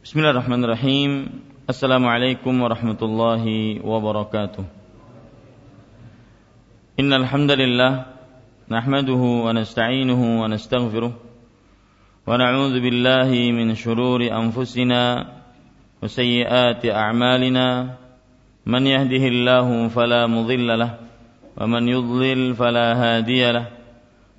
Bismillahirrahmanirrahim. Assalamualaikum warahmatullahi wabarakatuh. Innal hamdalillah nahmaduhu wa nasta'inuhu wa nastaghfiruh wa na'udzu billahi min shururi anfusina wa sayyiati a'malina man yahdihillahu fala mudilla lahu wa man yudlil fala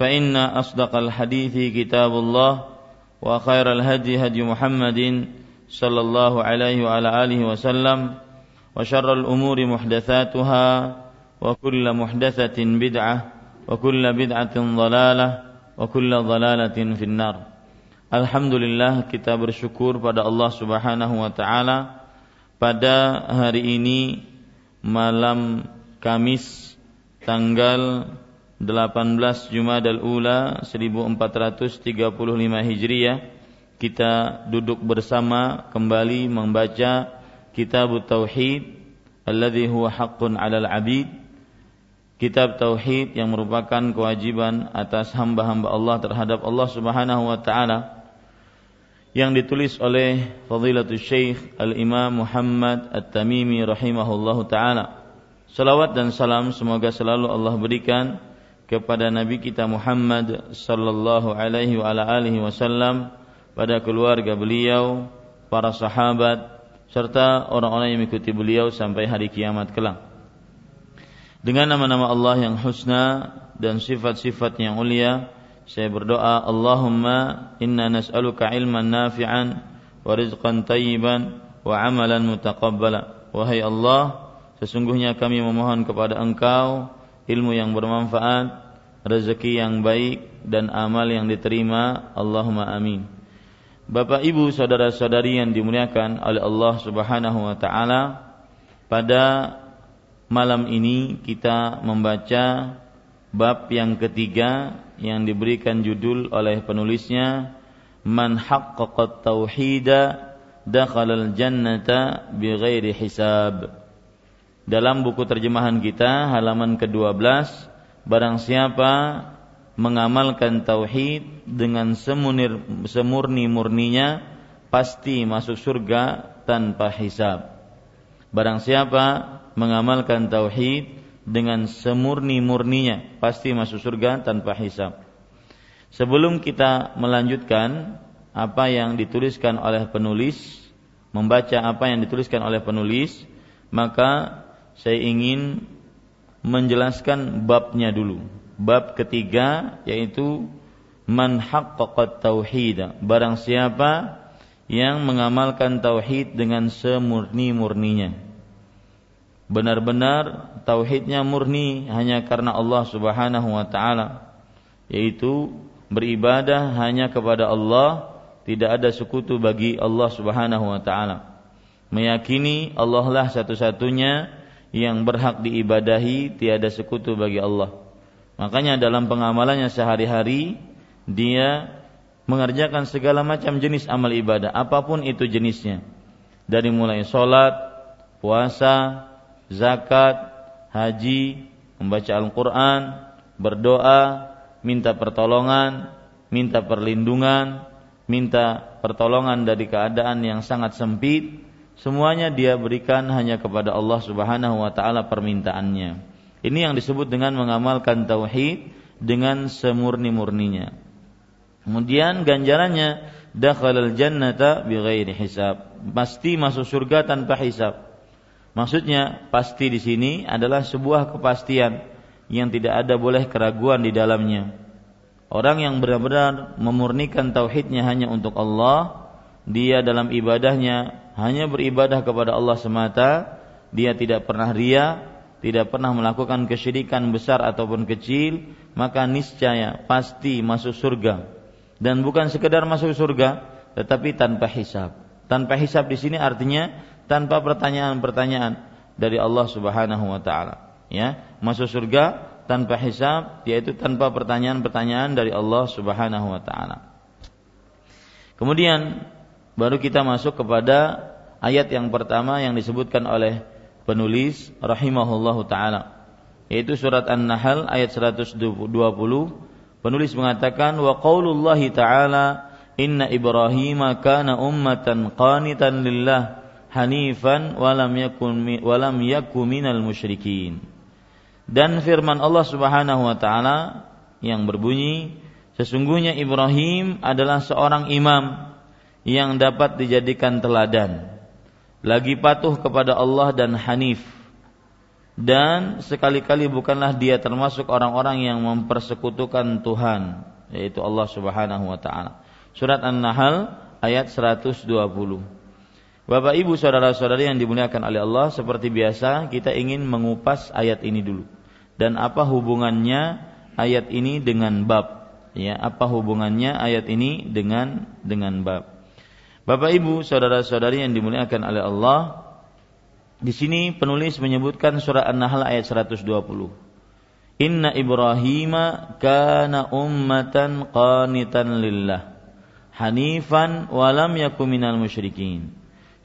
فإن أصدق الحديث كتاب الله وخير الهدي هدي محمد صلى الله عليه وعلى آله وسلم وشر الأمور محدثاتها وكل محدثة بدعة وكل بدعة ضلالة وكل ضلالة في النار Alhamdulillah kita bersyukur pada Allah Subhanahu wa taala pada hari ini malam Kamis tanggal 18 Jumadal Ula 1435 Hijriah kita duduk bersama kembali membaca Kitab Tauhid alladhi huwa haqqun 'alal 'abid Kitab Tauhid yang merupakan kewajiban atas hamba-hamba Allah terhadap Allah Subhanahu wa taala yang ditulis oleh Fadilatul Syekh Al-Imam Muhammad At-Tamimi rahimahullahu taala. Salawat dan salam semoga selalu Allah berikan kepada Nabi kita Muhammad sallallahu alaihi wa ala alihi wasallam pada keluarga beliau, para sahabat serta orang-orang yang mengikuti beliau sampai hari kiamat kelak. Dengan nama-nama Allah yang husna dan sifat-sifat yang mulia, saya berdoa Allahumma inna nas'aluka ilman nafi'an wa rizqan tayyiban wa amalan mutaqabbala. Wahai Allah, sesungguhnya kami memohon kepada Engkau ilmu yang bermanfaat, rezeki yang baik dan amal yang diterima. Allahumma amin. Bapak Ibu saudara-saudari yang dimuliakan oleh Allah Subhanahu wa taala, pada malam ini kita membaca bab yang ketiga yang diberikan judul oleh penulisnya Man haqqaqa tauhida dakhalal jannata bighairi hisab. Dalam buku terjemahan kita halaman ke-12 barang siapa mengamalkan tauhid dengan semunir, semurni-murninya pasti masuk surga tanpa hisab. Barang siapa mengamalkan tauhid dengan semurni-murninya pasti masuk surga tanpa hisab. Sebelum kita melanjutkan apa yang dituliskan oleh penulis, membaca apa yang dituliskan oleh penulis, maka saya ingin menjelaskan babnya dulu. Bab ketiga yaitu man haqqaqat tauhid. Barang siapa yang mengamalkan tauhid dengan semurni-murninya. Benar-benar tauhidnya murni hanya karena Allah Subhanahu wa taala yaitu beribadah hanya kepada Allah, tidak ada sekutu bagi Allah Subhanahu wa taala. Meyakini Allah lah satu-satunya yang berhak diibadahi tiada sekutu bagi Allah. Makanya dalam pengamalannya sehari-hari dia mengerjakan segala macam jenis amal ibadah apa pun itu jenisnya. Dari mulai sholat, puasa, zakat, haji, membaca Al-Quran, berdoa, minta pertolongan, minta perlindungan, minta pertolongan dari keadaan yang sangat sempit, semuanya dia berikan hanya kepada Allah Subhanahu wa taala permintaannya. Ini yang disebut dengan mengamalkan tauhid dengan semurni-murninya. Kemudian ganjarannya dakhalal jannata bighairi hisab. Pasti masuk surga tanpa hisab. Maksudnya pasti di sini adalah sebuah kepastian yang tidak ada boleh keraguan di dalamnya. Orang yang benar-benar memurnikan tauhidnya hanya untuk Allah, dia dalam ibadahnya hanya beribadah kepada Allah semata, dia tidak pernah ria, tidak pernah melakukan kesyirikan besar ataupun kecil, maka niscaya pasti masuk surga. Dan bukan sekedar masuk surga, tetapi tanpa hisab. Tanpa hisab di sini artinya tanpa pertanyaan-pertanyaan dari Allah Subhanahu wa taala. Ya, masuk surga tanpa hisab yaitu tanpa pertanyaan-pertanyaan dari Allah Subhanahu wa taala. Kemudian baru kita masuk kepada ayat yang pertama yang disebutkan oleh penulis rahimahullahu taala. Yaitu surat An-Nahl ayat 120 penulis mengatakan wa qaulullahi taala inna ibrahima kana ummatan qanitan lillah hanifan walam yakun walam yakun minal musyrikin. Dan firman Allah Subhanahu wa taala yang berbunyi sesungguhnya Ibrahim adalah seorang imam yang dapat dijadikan teladan lagi patuh kepada Allah dan hanif dan sekali-kali bukanlah dia termasuk orang-orang yang mempersekutukan Tuhan yaitu Allah Subhanahu wa taala. Surat An-Nahl ayat 120. Bapak Ibu saudara-saudari yang dimuliakan oleh Allah, seperti biasa kita ingin mengupas ayat ini dulu. Dan apa hubungannya ayat ini dengan bab? Ya, apa hubungannya ayat ini dengan dengan bab? Bapak Ibu saudara-saudari yang dimuliakan oleh Allah, di sini penulis menyebutkan surah An-Nahl ayat 120. Inna Ibrahim kana ummatan qanitan lillah hanifan walam yakum minal musyrikin.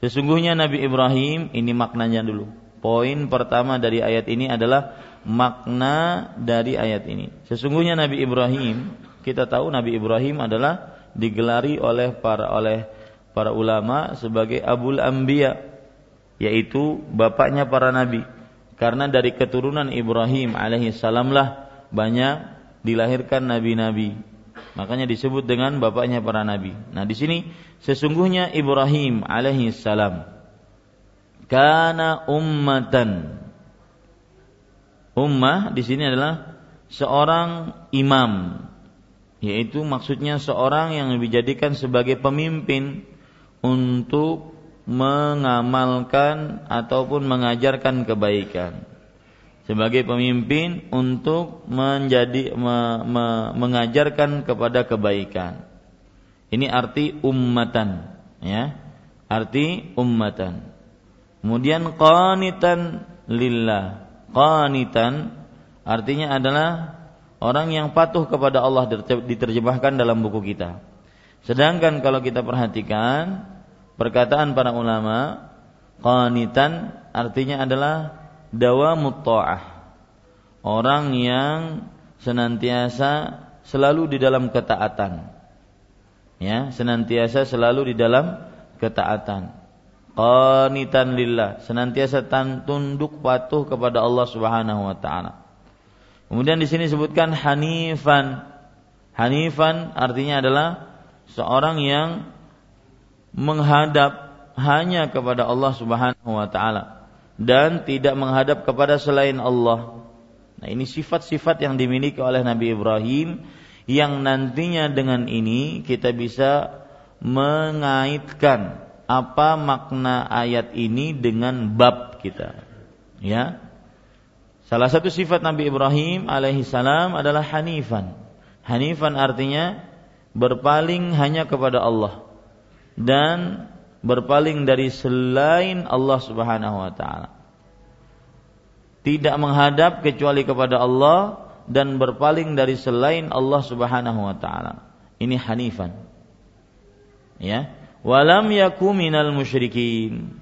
Sesungguhnya Nabi Ibrahim ini maknanya dulu. Poin pertama dari ayat ini adalah makna dari ayat ini. Sesungguhnya Nabi Ibrahim, kita tahu Nabi Ibrahim adalah digelari oleh para oleh para ulama sebagai Abul Anbiya, yaitu bapaknya para nabi. Karena dari keturunan Ibrahim alaihi salamlah banyak dilahirkan nabi-nabi. Makanya disebut dengan bapaknya para nabi. Nah, di sini sesungguhnya Ibrahim alaihi salam kana ummatan. Ummah di sini adalah seorang imam, yaitu maksudnya seorang yang dijadikan sebagai pemimpin untuk mengamalkan ataupun mengajarkan kebaikan sebagai pemimpin untuk menjadi me, me, mengajarkan kepada kebaikan. Ini arti ummatan, ya. Arti ummatan. Kemudian qanitan lillah. Qanitan artinya adalah orang yang patuh kepada Allah diterjemahkan dalam buku kita. Sedangkan kalau kita perhatikan Perkataan para ulama, qanitan artinya adalah dawamut ta'ah. Orang yang senantiasa selalu di dalam ketaatan. Ya, senantiasa selalu di dalam ketaatan. Qanitan lillah, senantiasa tunduk patuh kepada Allah Subhanahu wa taala. Kemudian di sini disebutkan hanifan. Hanifan artinya adalah seorang yang menghadap hanya kepada Allah Subhanahu wa taala dan tidak menghadap kepada selain Allah. Nah, ini sifat-sifat yang dimiliki oleh Nabi Ibrahim yang nantinya dengan ini kita bisa mengaitkan apa makna ayat ini dengan bab kita. Ya. Salah satu sifat Nabi Ibrahim alaihi salam adalah hanifan. Hanifan artinya berpaling hanya kepada Allah dan berpaling dari selain Allah Subhanahu wa taala. Tidak menghadap kecuali kepada Allah dan berpaling dari selain Allah Subhanahu wa taala. Ini hanifan. Ya. Walam yaku minal musyrikin.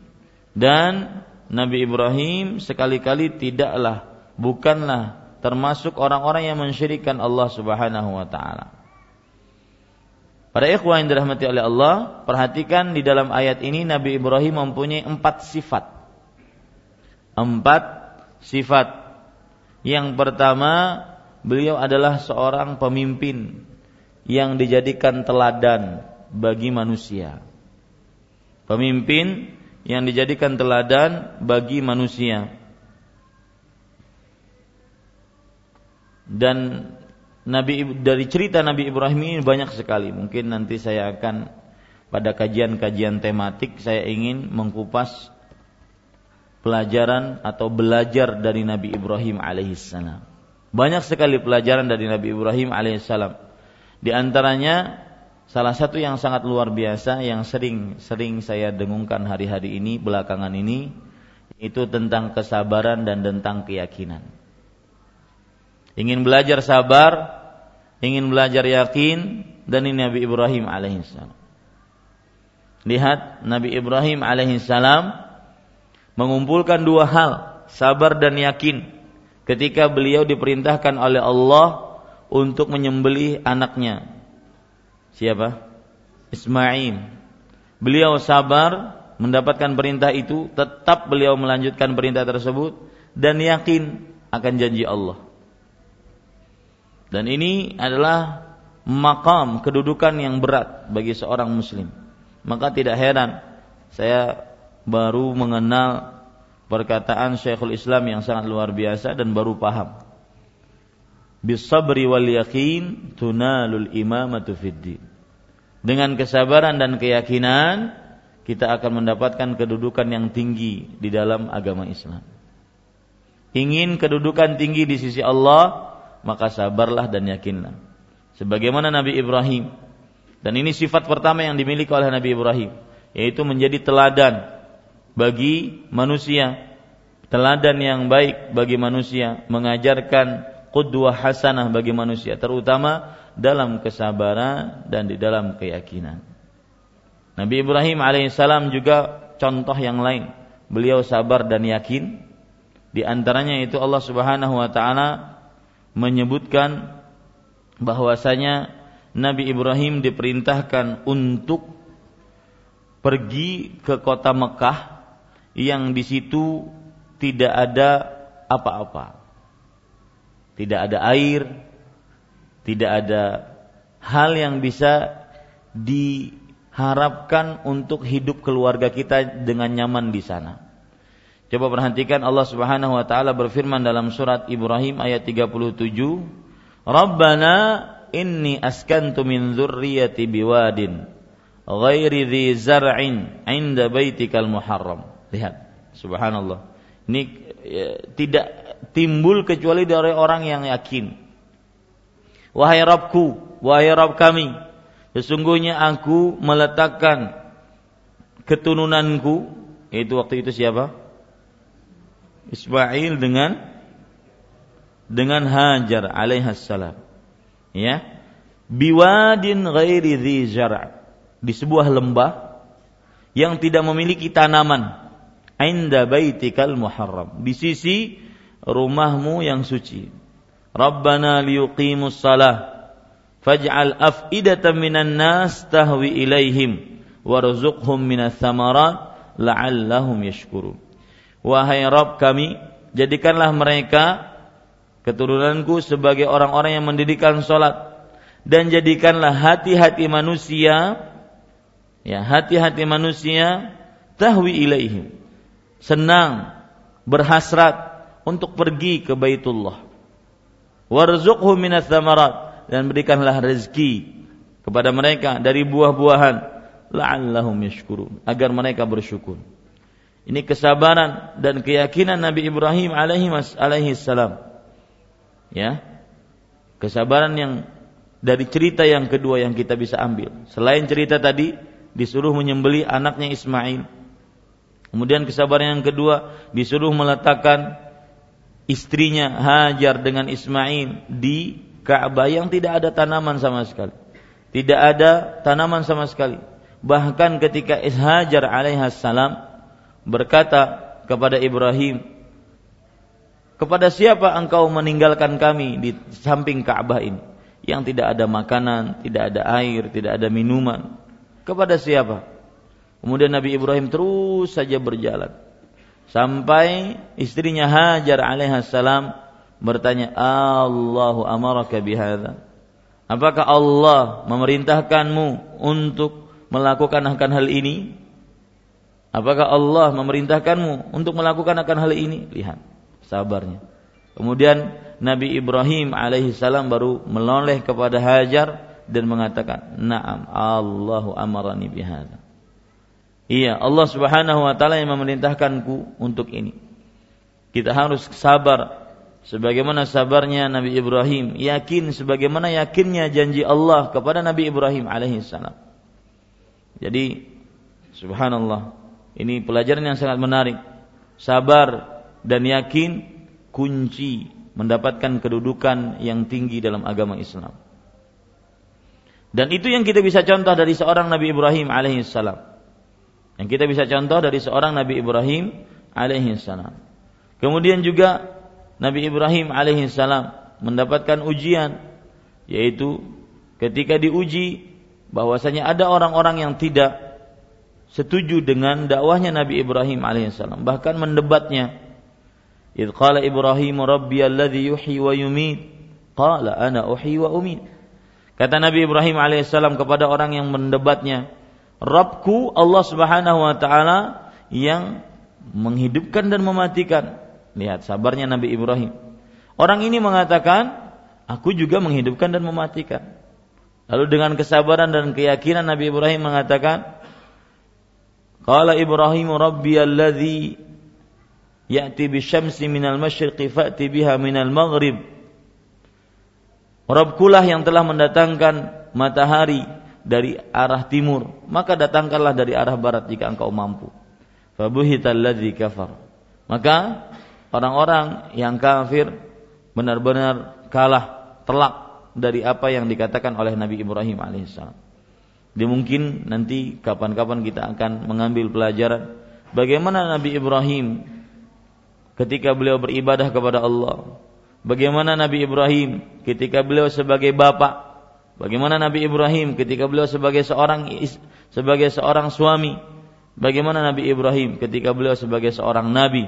Dan Nabi Ibrahim sekali-kali tidaklah bukanlah termasuk orang-orang yang mensyirikan Allah Subhanahu wa taala. Para ikhwah yang dirahmati oleh Allah, perhatikan di dalam ayat ini Nabi Ibrahim mempunyai empat sifat. Empat sifat. Yang pertama, beliau adalah seorang pemimpin yang dijadikan teladan bagi manusia. Pemimpin yang dijadikan teladan bagi manusia. Dan Nabi dari cerita Nabi Ibrahim ini banyak sekali. Mungkin nanti saya akan pada kajian-kajian tematik saya ingin mengkupas pelajaran atau belajar dari Nabi Ibrahim alaihissalam. Banyak sekali pelajaran dari Nabi Ibrahim alaihissalam. Di antaranya salah satu yang sangat luar biasa yang sering sering saya dengungkan hari-hari ini belakangan ini itu tentang kesabaran dan tentang keyakinan. Ingin belajar sabar, ingin belajar yakin dan ini Nabi Ibrahim alaihissalam. Lihat Nabi Ibrahim alaihissalam mengumpulkan dua hal, sabar dan yakin. Ketika beliau diperintahkan oleh Allah untuk menyembelih anaknya. Siapa? Ismail. Beliau sabar mendapatkan perintah itu, tetap beliau melanjutkan perintah tersebut dan yakin akan janji Allah. Dan ini adalah makam kedudukan yang berat bagi seorang muslim. Maka tidak heran saya baru mengenal perkataan Syekhul Islam yang sangat luar biasa dan baru paham. Bisabri wal yakin tunalul imamatu fiddin. Dengan kesabaran dan keyakinan kita akan mendapatkan kedudukan yang tinggi di dalam agama Islam. Ingin kedudukan tinggi di sisi Allah, maka sabarlah dan yakinlah. Sebagaimana Nabi Ibrahim. Dan ini sifat pertama yang dimiliki oleh Nabi Ibrahim, yaitu menjadi teladan bagi manusia, teladan yang baik bagi manusia, mengajarkan qudwah hasanah bagi manusia, terutama dalam kesabaran dan di dalam keyakinan. Nabi Ibrahim alaihissalam juga contoh yang lain. Beliau sabar dan yakin. Di antaranya itu Allah Subhanahu wa taala menyebutkan bahwasanya Nabi Ibrahim diperintahkan untuk pergi ke kota Mekah yang di situ tidak ada apa-apa. Tidak ada air, tidak ada hal yang bisa diharapkan untuk hidup keluarga kita dengan nyaman di sana. Coba perhatikan Allah Subhanahu wa taala berfirman dalam surat Ibrahim ayat 37, "Rabbana inni askantu min dzurriyyati biwadin ghairi dzi zar'in 'inda baitikal muharram." Lihat, subhanallah. Ini ya, tidak timbul kecuali dari orang yang yakin. Wahai Rabbku, wahai Rabb kami, sesungguhnya aku meletakkan keturunanku, yaitu waktu itu siapa? Ismail dengan dengan Hajar alaihissalam. Ya. Biwadin ghairi dzi Di sebuah lembah yang tidak memiliki tanaman. Inda baitikal muharram. Di sisi rumahmu yang suci. Rabbana liyuqimus salah. Faj'al af'idatan minan nas tahwi ilaihim warzuqhum minas samarat la'allahum yashkurun Wahai Rabb kami jadikanlah mereka keturunanku sebagai orang-orang yang mendirikan salat dan jadikanlah hati-hati manusia ya hati-hati manusia tahwi ilaihim. Senang, berhasrat untuk pergi ke Baitullah. Warzuqhu minas thamarat. Dan berikanlah rezeki kepada mereka dari buah-buahan. La'allahum yashkurun. Agar mereka bersyukur. Ini kesabaran dan keyakinan Nabi Ibrahim alaihi alaihi salam. Ya. Kesabaran yang dari cerita yang kedua yang kita bisa ambil. Selain cerita tadi disuruh menyembeli anaknya Ismail Kemudian kesabaran yang kedua disuruh meletakkan istrinya Hajar dengan Ismail di Ka'bah yang tidak ada tanaman sama sekali. Tidak ada tanaman sama sekali. Bahkan ketika Hajar alaihissalam berkata kepada Ibrahim, kepada siapa engkau meninggalkan kami di samping Ka'bah ini? Yang tidak ada makanan, tidak ada air, tidak ada minuman. Kepada siapa? Kemudian Nabi Ibrahim terus saja berjalan sampai istrinya Hajar alaihissalam bertanya, "Allahu amaraka bihadza?" Apakah Allah memerintahkanmu untuk melakukan akan hal ini? Apakah Allah memerintahkanmu untuk melakukan akan hal ini? Lihat sabarnya. Kemudian Nabi Ibrahim alaihissalam baru menoleh kepada Hajar dan mengatakan, "Na'am, Allahu amarani bihadza." Iya, Allah Subhanahu wa taala yang memerintahkanku untuk ini. Kita harus sabar sebagaimana sabarnya Nabi Ibrahim, yakin sebagaimana yakinnya janji Allah kepada Nabi Ibrahim alaihi salam. Jadi subhanallah, ini pelajaran yang sangat menarik. Sabar dan yakin kunci mendapatkan kedudukan yang tinggi dalam agama Islam. Dan itu yang kita bisa contoh dari seorang Nabi Ibrahim alaihi salam. Yang kita bisa contoh dari seorang Nabi Ibrahim alaihi salam. Kemudian juga Nabi Ibrahim alaihi salam mendapatkan ujian yaitu ketika diuji bahwasanya ada orang-orang yang tidak setuju dengan dakwahnya Nabi Ibrahim alaihissalam bahkan mendebatnya Idh qala Ibrahim Rabbi alladhi yuhyi wa yumit qala ana uhyi wa umit kata Nabi Ibrahim alaihissalam kepada orang yang mendebatnya Rabbku Allah Subhanahu wa taala yang menghidupkan dan mematikan. Lihat sabarnya Nabi Ibrahim. Orang ini mengatakan, aku juga menghidupkan dan mematikan. Lalu dengan kesabaran dan keyakinan Nabi Ibrahim mengatakan, Qala Ibrahim Rabbi alladhi ya'ti bisyamsi minal masyriqi fa'ti biha minal maghrib. Rabbkulah yang telah mendatangkan matahari dari arah timur, maka datangkanlah dari arah barat jika engkau mampu. Fabuhitalladzi kafar. Maka orang-orang yang kafir benar-benar kalah telak dari apa yang dikatakan oleh Nabi Ibrahim alaihissalam. Dia mungkin nanti kapan-kapan kita akan mengambil pelajaran bagaimana Nabi Ibrahim ketika beliau beribadah kepada Allah. Bagaimana Nabi Ibrahim ketika beliau sebagai bapak Bagaimana Nabi Ibrahim ketika beliau sebagai seorang sebagai seorang suami? Bagaimana Nabi Ibrahim ketika beliau sebagai seorang nabi?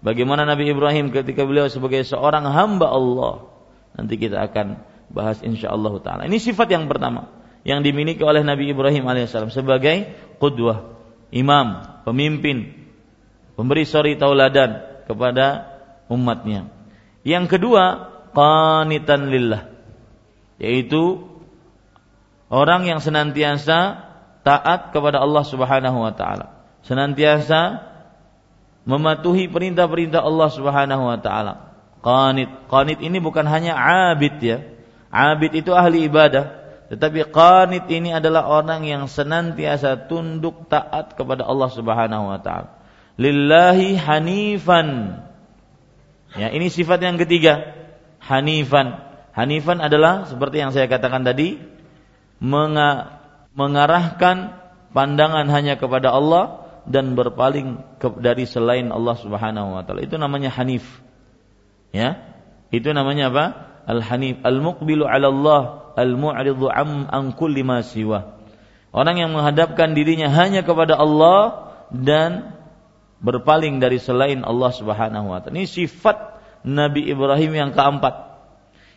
Bagaimana Nabi Ibrahim ketika beliau sebagai seorang hamba Allah? Nanti kita akan bahas insyaallah taala. Ini sifat yang pertama yang dimiliki oleh Nabi Ibrahim alaihissalam sebagai qudwah, imam, pemimpin, pemberi sori tauladan kepada umatnya. Yang kedua, qanitan lillah yaitu orang yang senantiasa taat kepada Allah Subhanahu wa taala, senantiasa mematuhi perintah-perintah Allah Subhanahu wa taala. Qanit, qanit ini bukan hanya abid ya. Abid itu ahli ibadah, tetapi qanit ini adalah orang yang senantiasa tunduk taat kepada Allah Subhanahu wa taala. Lillahi hanifan. Ya, ini sifat yang ketiga. Hanifan. Hanifan adalah seperti yang saya katakan tadi, mengarahkan pandangan hanya kepada Allah dan berpaling dari selain Allah Subhanahu wa taala. Itu namanya hanif. Ya. Itu namanya apa? Al-hanif, al-muqbilu 'ala Allah, al-mu'ridu am an kulli ma siwa. Orang yang menghadapkan dirinya hanya kepada Allah dan berpaling dari selain Allah Subhanahu wa taala. Ini sifat Nabi Ibrahim yang keempat.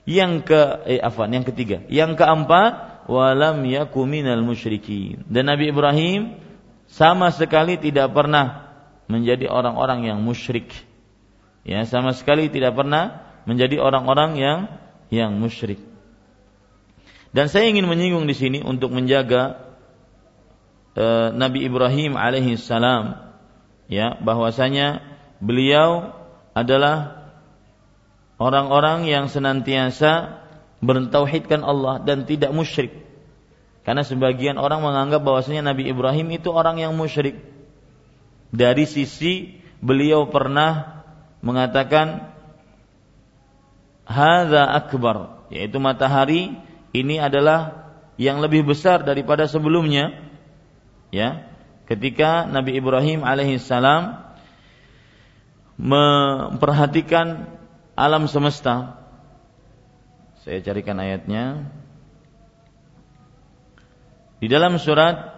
Yang ke eh yang ketiga. Yang keempat walam yaku minal musyrikin. Dan Nabi Ibrahim sama sekali tidak pernah menjadi orang-orang yang musyrik. Ya, sama sekali tidak pernah menjadi orang-orang yang yang musyrik. Dan saya ingin menyinggung di sini untuk menjaga e, Nabi Ibrahim alaihi salam ya bahwasanya beliau adalah orang-orang yang senantiasa bertauhidkan Allah dan tidak musyrik. Karena sebagian orang menganggap bahwasanya Nabi Ibrahim itu orang yang musyrik. Dari sisi beliau pernah mengatakan hadza akbar, yaitu matahari ini adalah yang lebih besar daripada sebelumnya. Ya, ketika Nabi Ibrahim alaihissalam memperhatikan alam semesta saya carikan ayatnya. Di dalam surat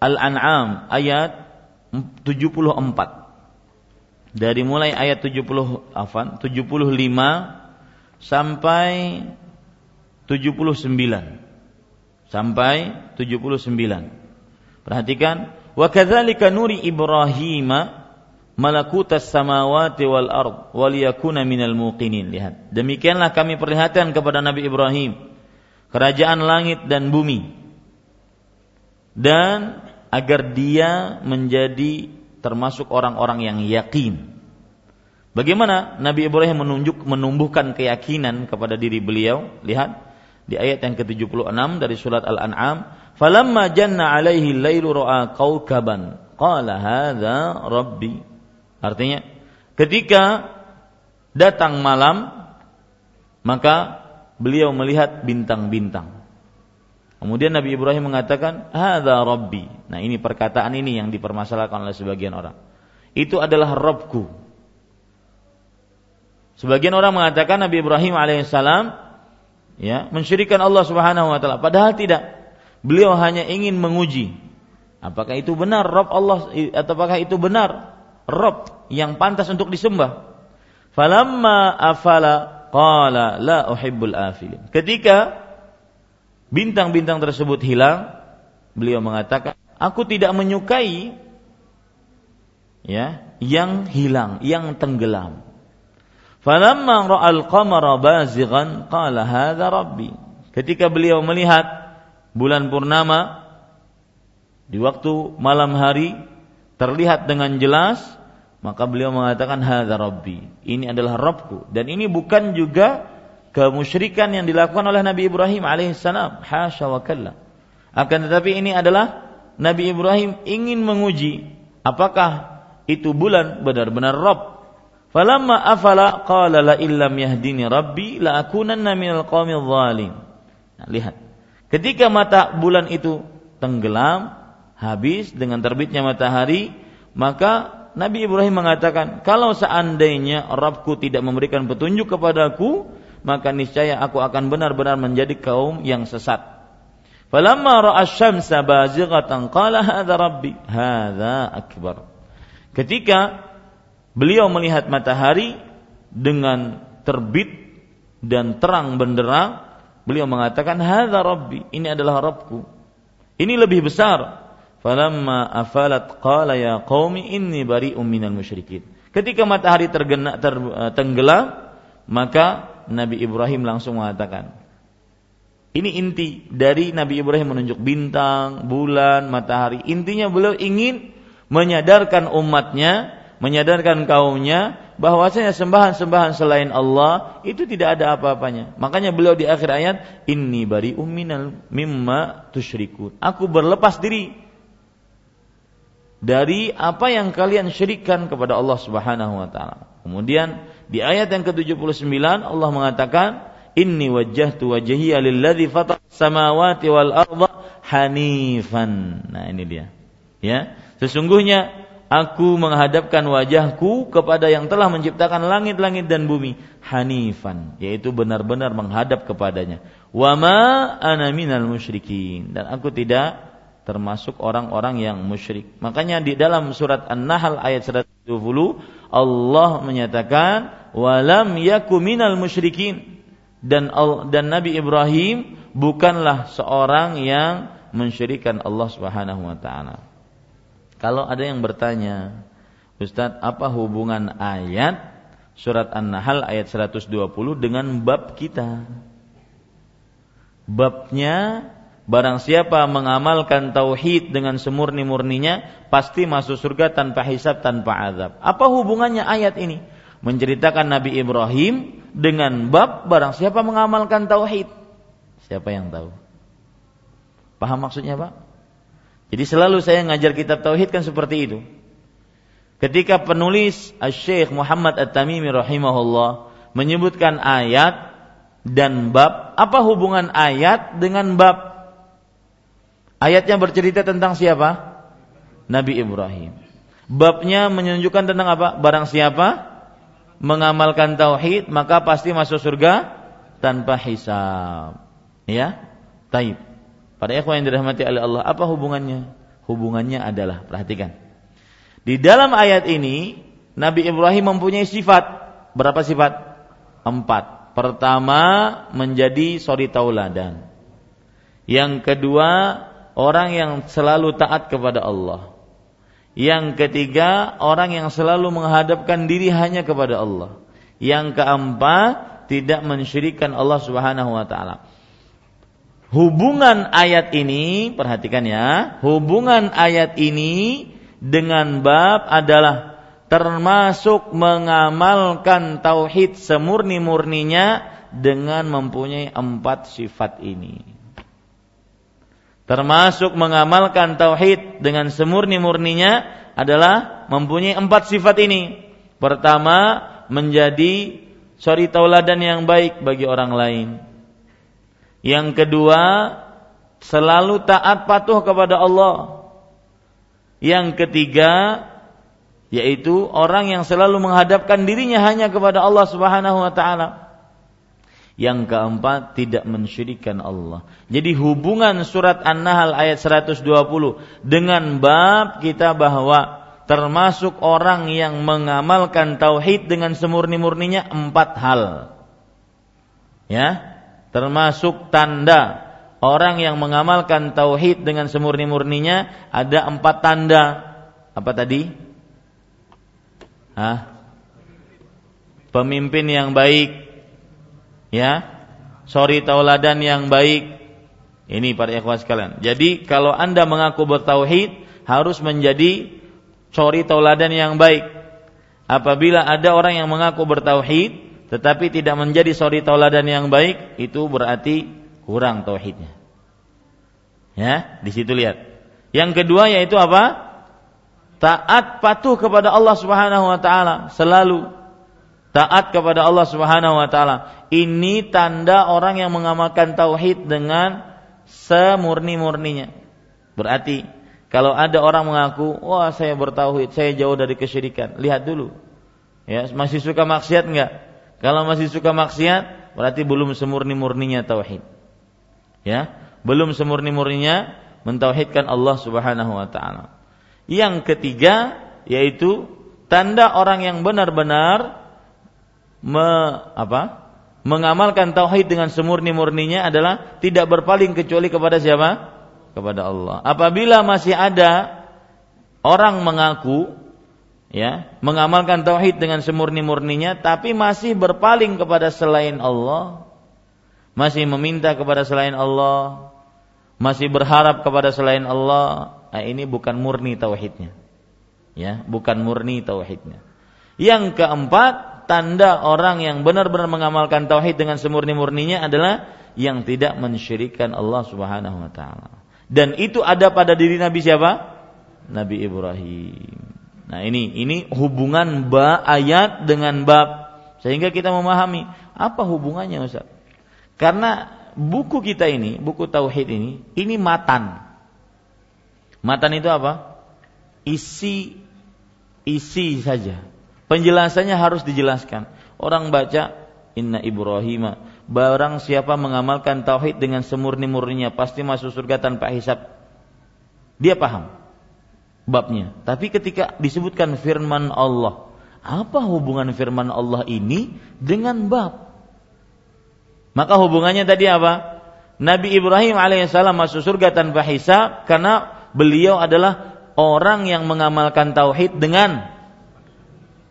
Al-An'am ayat 74. Dari mulai ayat 70 afan 75 sampai 79. Sampai 79. Perhatikan, wa kadzalika nuri Ibrahim malakutas samawati wal ard wal yakuna minal muqinin. Lihat. Demikianlah kami perlihatkan kepada Nabi Ibrahim kerajaan langit dan bumi. Dan agar dia menjadi termasuk orang-orang yang yakin. Bagaimana Nabi Ibrahim menunjuk menumbuhkan keyakinan kepada diri beliau? Lihat di ayat yang ke-76 dari surat Al-An'am, "Falamma janna 'alaihi lailu ra'a kaukaban, qala hadza rabbi." Artinya, ketika datang malam maka beliau melihat bintang-bintang. Kemudian Nabi Ibrahim mengatakan, "Hadza rabbi." Nah, ini perkataan ini yang dipermasalahkan oleh sebagian orang. Itu adalah Rabbku. Sebagian orang mengatakan Nabi Ibrahim alaihissalam ya mensyirikan Allah Subhanahu wa taala, padahal tidak. Beliau hanya ingin menguji apakah itu benar Rabb Allah atau apakah itu benar Rabb yang pantas untuk disembah. Falamma afala qala la uhibbul afilin. Ketika bintang-bintang tersebut hilang, beliau mengatakan, aku tidak menyukai ya yang hilang, yang tenggelam. Falamma ra'al qamara bazighan qala hadza rabbi. Ketika beliau melihat bulan purnama di waktu malam hari terlihat dengan jelas, maka beliau mengatakan hadza rabbi. Ini adalah Rabbku dan ini bukan juga kemusyrikan yang dilakukan oleh Nabi Ibrahim alaihissalam. Hasya wa kalla. Akan tetapi ini adalah Nabi Ibrahim ingin menguji apakah itu bulan benar-benar Rabb. Falamma afala qala la illam yahdini rabbi la akunanna minal qaumil zalim. Nah, lihat. Ketika mata bulan itu tenggelam, habis dengan terbitnya matahari, maka Nabi Ibrahim mengatakan, kalau seandainya Rabbku tidak memberikan petunjuk kepadaku, maka niscaya aku akan benar-benar menjadi kaum yang sesat. Falamma ra'a syamsa bazighatan qala hadza rabbi, hadza akbar. Ketika beliau melihat matahari dengan terbit dan terang benderang, beliau mengatakan hadza rabbi, ini adalah Rabbku. Ini lebih besar. Falamma afalat qala ya qaumi inni bari'um minal musyrikin. Ketika matahari tergena, ter, tenggelam, maka Nabi Ibrahim langsung mengatakan, ini inti dari Nabi Ibrahim menunjuk bintang, bulan, matahari. Intinya beliau ingin menyadarkan umatnya, menyadarkan kaumnya bahwasanya sembahan-sembahan selain Allah itu tidak ada apa-apanya. Makanya beliau di akhir ayat, "Inni bari minal mimma tusyrikun." Aku berlepas diri dari apa yang kalian syirikkan kepada Allah Subhanahu wa taala. Kemudian di ayat yang ke-79 Allah mengatakan, "Inni wajjahtu wajhiya lilladzi fatara samawati wal arda hanifan." Nah, ini dia. Ya. Sesungguhnya aku menghadapkan wajahku kepada yang telah menciptakan langit-langit dan bumi hanifan, yaitu benar-benar menghadap kepadanya. Wa ma ana minal musyrikin dan aku tidak termasuk orang-orang yang musyrik. Makanya di dalam surat An-Nahl ayat 120 Allah menyatakan walam yaku minal musyrikin dan dan Nabi Ibrahim bukanlah seorang yang mensyirikan Allah Subhanahu wa taala. Kalau ada yang bertanya, Ustadz, apa hubungan ayat surat An-Nahl ayat 120 dengan bab kita? Babnya barang siapa mengamalkan tauhid dengan semurni-murninya pasti masuk surga tanpa hisab tanpa azab. Apa hubungannya ayat ini? menceritakan Nabi Ibrahim dengan bab barang siapa mengamalkan tauhid. Siapa yang tahu? Paham maksudnya, Pak? Jadi selalu saya ngajar kitab tauhid kan seperti itu. Ketika penulis Syekh Muhammad At-Tamimi rahimahullah menyebutkan ayat dan bab, apa hubungan ayat dengan bab? Ayatnya bercerita tentang siapa? Nabi Ibrahim. Babnya menunjukkan tentang apa? Barang siapa mengamalkan tauhid maka pasti masuk surga tanpa hisab. Ya? Taib. Pada ikhwan yang dirahmati oleh Allah, apa hubungannya? Hubungannya adalah perhatikan. Di dalam ayat ini Nabi Ibrahim mempunyai sifat berapa sifat? Empat. Pertama, menjadi sori tauladan. Yang kedua, orang yang selalu taat kepada Allah. Yang ketiga, orang yang selalu menghadapkan diri hanya kepada Allah. Yang keempat, tidak mensyirikan Allah Subhanahu wa taala. Hubungan ayat ini, perhatikan ya, hubungan ayat ini dengan bab adalah termasuk mengamalkan tauhid semurni-murninya dengan mempunyai empat sifat ini. Termasuk mengamalkan tauhid dengan semurni-murninya adalah mempunyai empat sifat ini. Pertama, menjadi suri tauladan yang baik bagi orang lain. Yang kedua, selalu taat patuh kepada Allah. Yang ketiga, yaitu orang yang selalu menghadapkan dirinya hanya kepada Allah Subhanahu wa taala. Yang keempat, tidak mensyirikan Allah. Jadi hubungan surat An-Nahl ayat 120 dengan bab kita bahwa termasuk orang yang mengamalkan tauhid dengan semurni-murninya empat hal. Ya, termasuk tanda orang yang mengamalkan tauhid dengan semurni-murninya ada empat tanda. Apa tadi? Hah? Pemimpin yang baik, ya, sorry tauladan yang baik. Ini para ikhwan sekalian. Jadi kalau anda mengaku bertauhid harus menjadi sorry tauladan yang baik. Apabila ada orang yang mengaku bertauhid tetapi tidak menjadi sorry tauladan yang baik, itu berarti kurang tauhidnya. Ya, di situ lihat. Yang kedua yaitu apa? taat patuh kepada Allah Subhanahu wa taala selalu taat kepada Allah Subhanahu wa taala. Ini tanda orang yang mengamalkan tauhid dengan semurni-murninya. Berarti kalau ada orang mengaku, "Wah, saya bertauhid, saya jauh dari kesyirikan." Lihat dulu. Ya, masih suka maksiat enggak? Kalau masih suka maksiat, berarti belum semurni-murninya tauhid. Ya, belum semurni-murninya mentauhidkan Allah Subhanahu wa taala. Yang ketiga yaitu tanda orang yang benar-benar me, apa? mengamalkan tauhid dengan semurni-murninya adalah tidak berpaling kecuali kepada siapa? Kepada Allah. Apabila masih ada orang mengaku ya, mengamalkan tauhid dengan semurni-murninya tapi masih berpaling kepada selain Allah, masih meminta kepada selain Allah, masih berharap kepada selain Allah, nah ini bukan murni tauhidnya. Ya, bukan murni tauhidnya. Yang keempat, tanda orang yang benar-benar mengamalkan tauhid dengan semurni-murninya adalah yang tidak mensyirikan Allah Subhanahu wa taala. Dan itu ada pada diri Nabi siapa? Nabi Ibrahim. Nah, ini ini hubungan ba ayat dengan bab sehingga kita memahami apa hubungannya Ustaz. Karena buku kita ini, buku tauhid ini, ini matan. Matan itu apa? Isi isi saja. Penjelasannya harus dijelaskan. Orang baca Inna Ibrahim Barang siapa mengamalkan tauhid dengan semurni-murninya pasti masuk surga tanpa hisap. Dia paham babnya. Tapi ketika disebutkan firman Allah, apa hubungan firman Allah ini dengan bab? Maka hubungannya tadi apa? Nabi Ibrahim alaihissalam masuk surga tanpa hisap karena beliau adalah orang yang mengamalkan tauhid dengan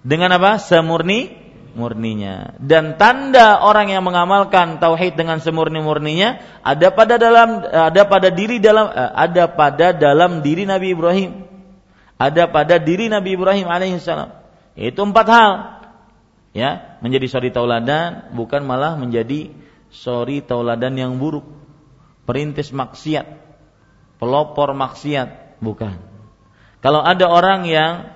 dengan apa? Semurni murninya. Dan tanda orang yang mengamalkan tauhid dengan semurni-murninya ada pada dalam ada pada diri dalam eh, ada pada dalam diri Nabi Ibrahim. Ada pada diri Nabi Ibrahim alaihissalam. Itu empat hal. Ya, menjadi sori tauladan bukan malah menjadi sori tauladan yang buruk. Perintis maksiat pelopor maksiat, bukan. Kalau ada orang yang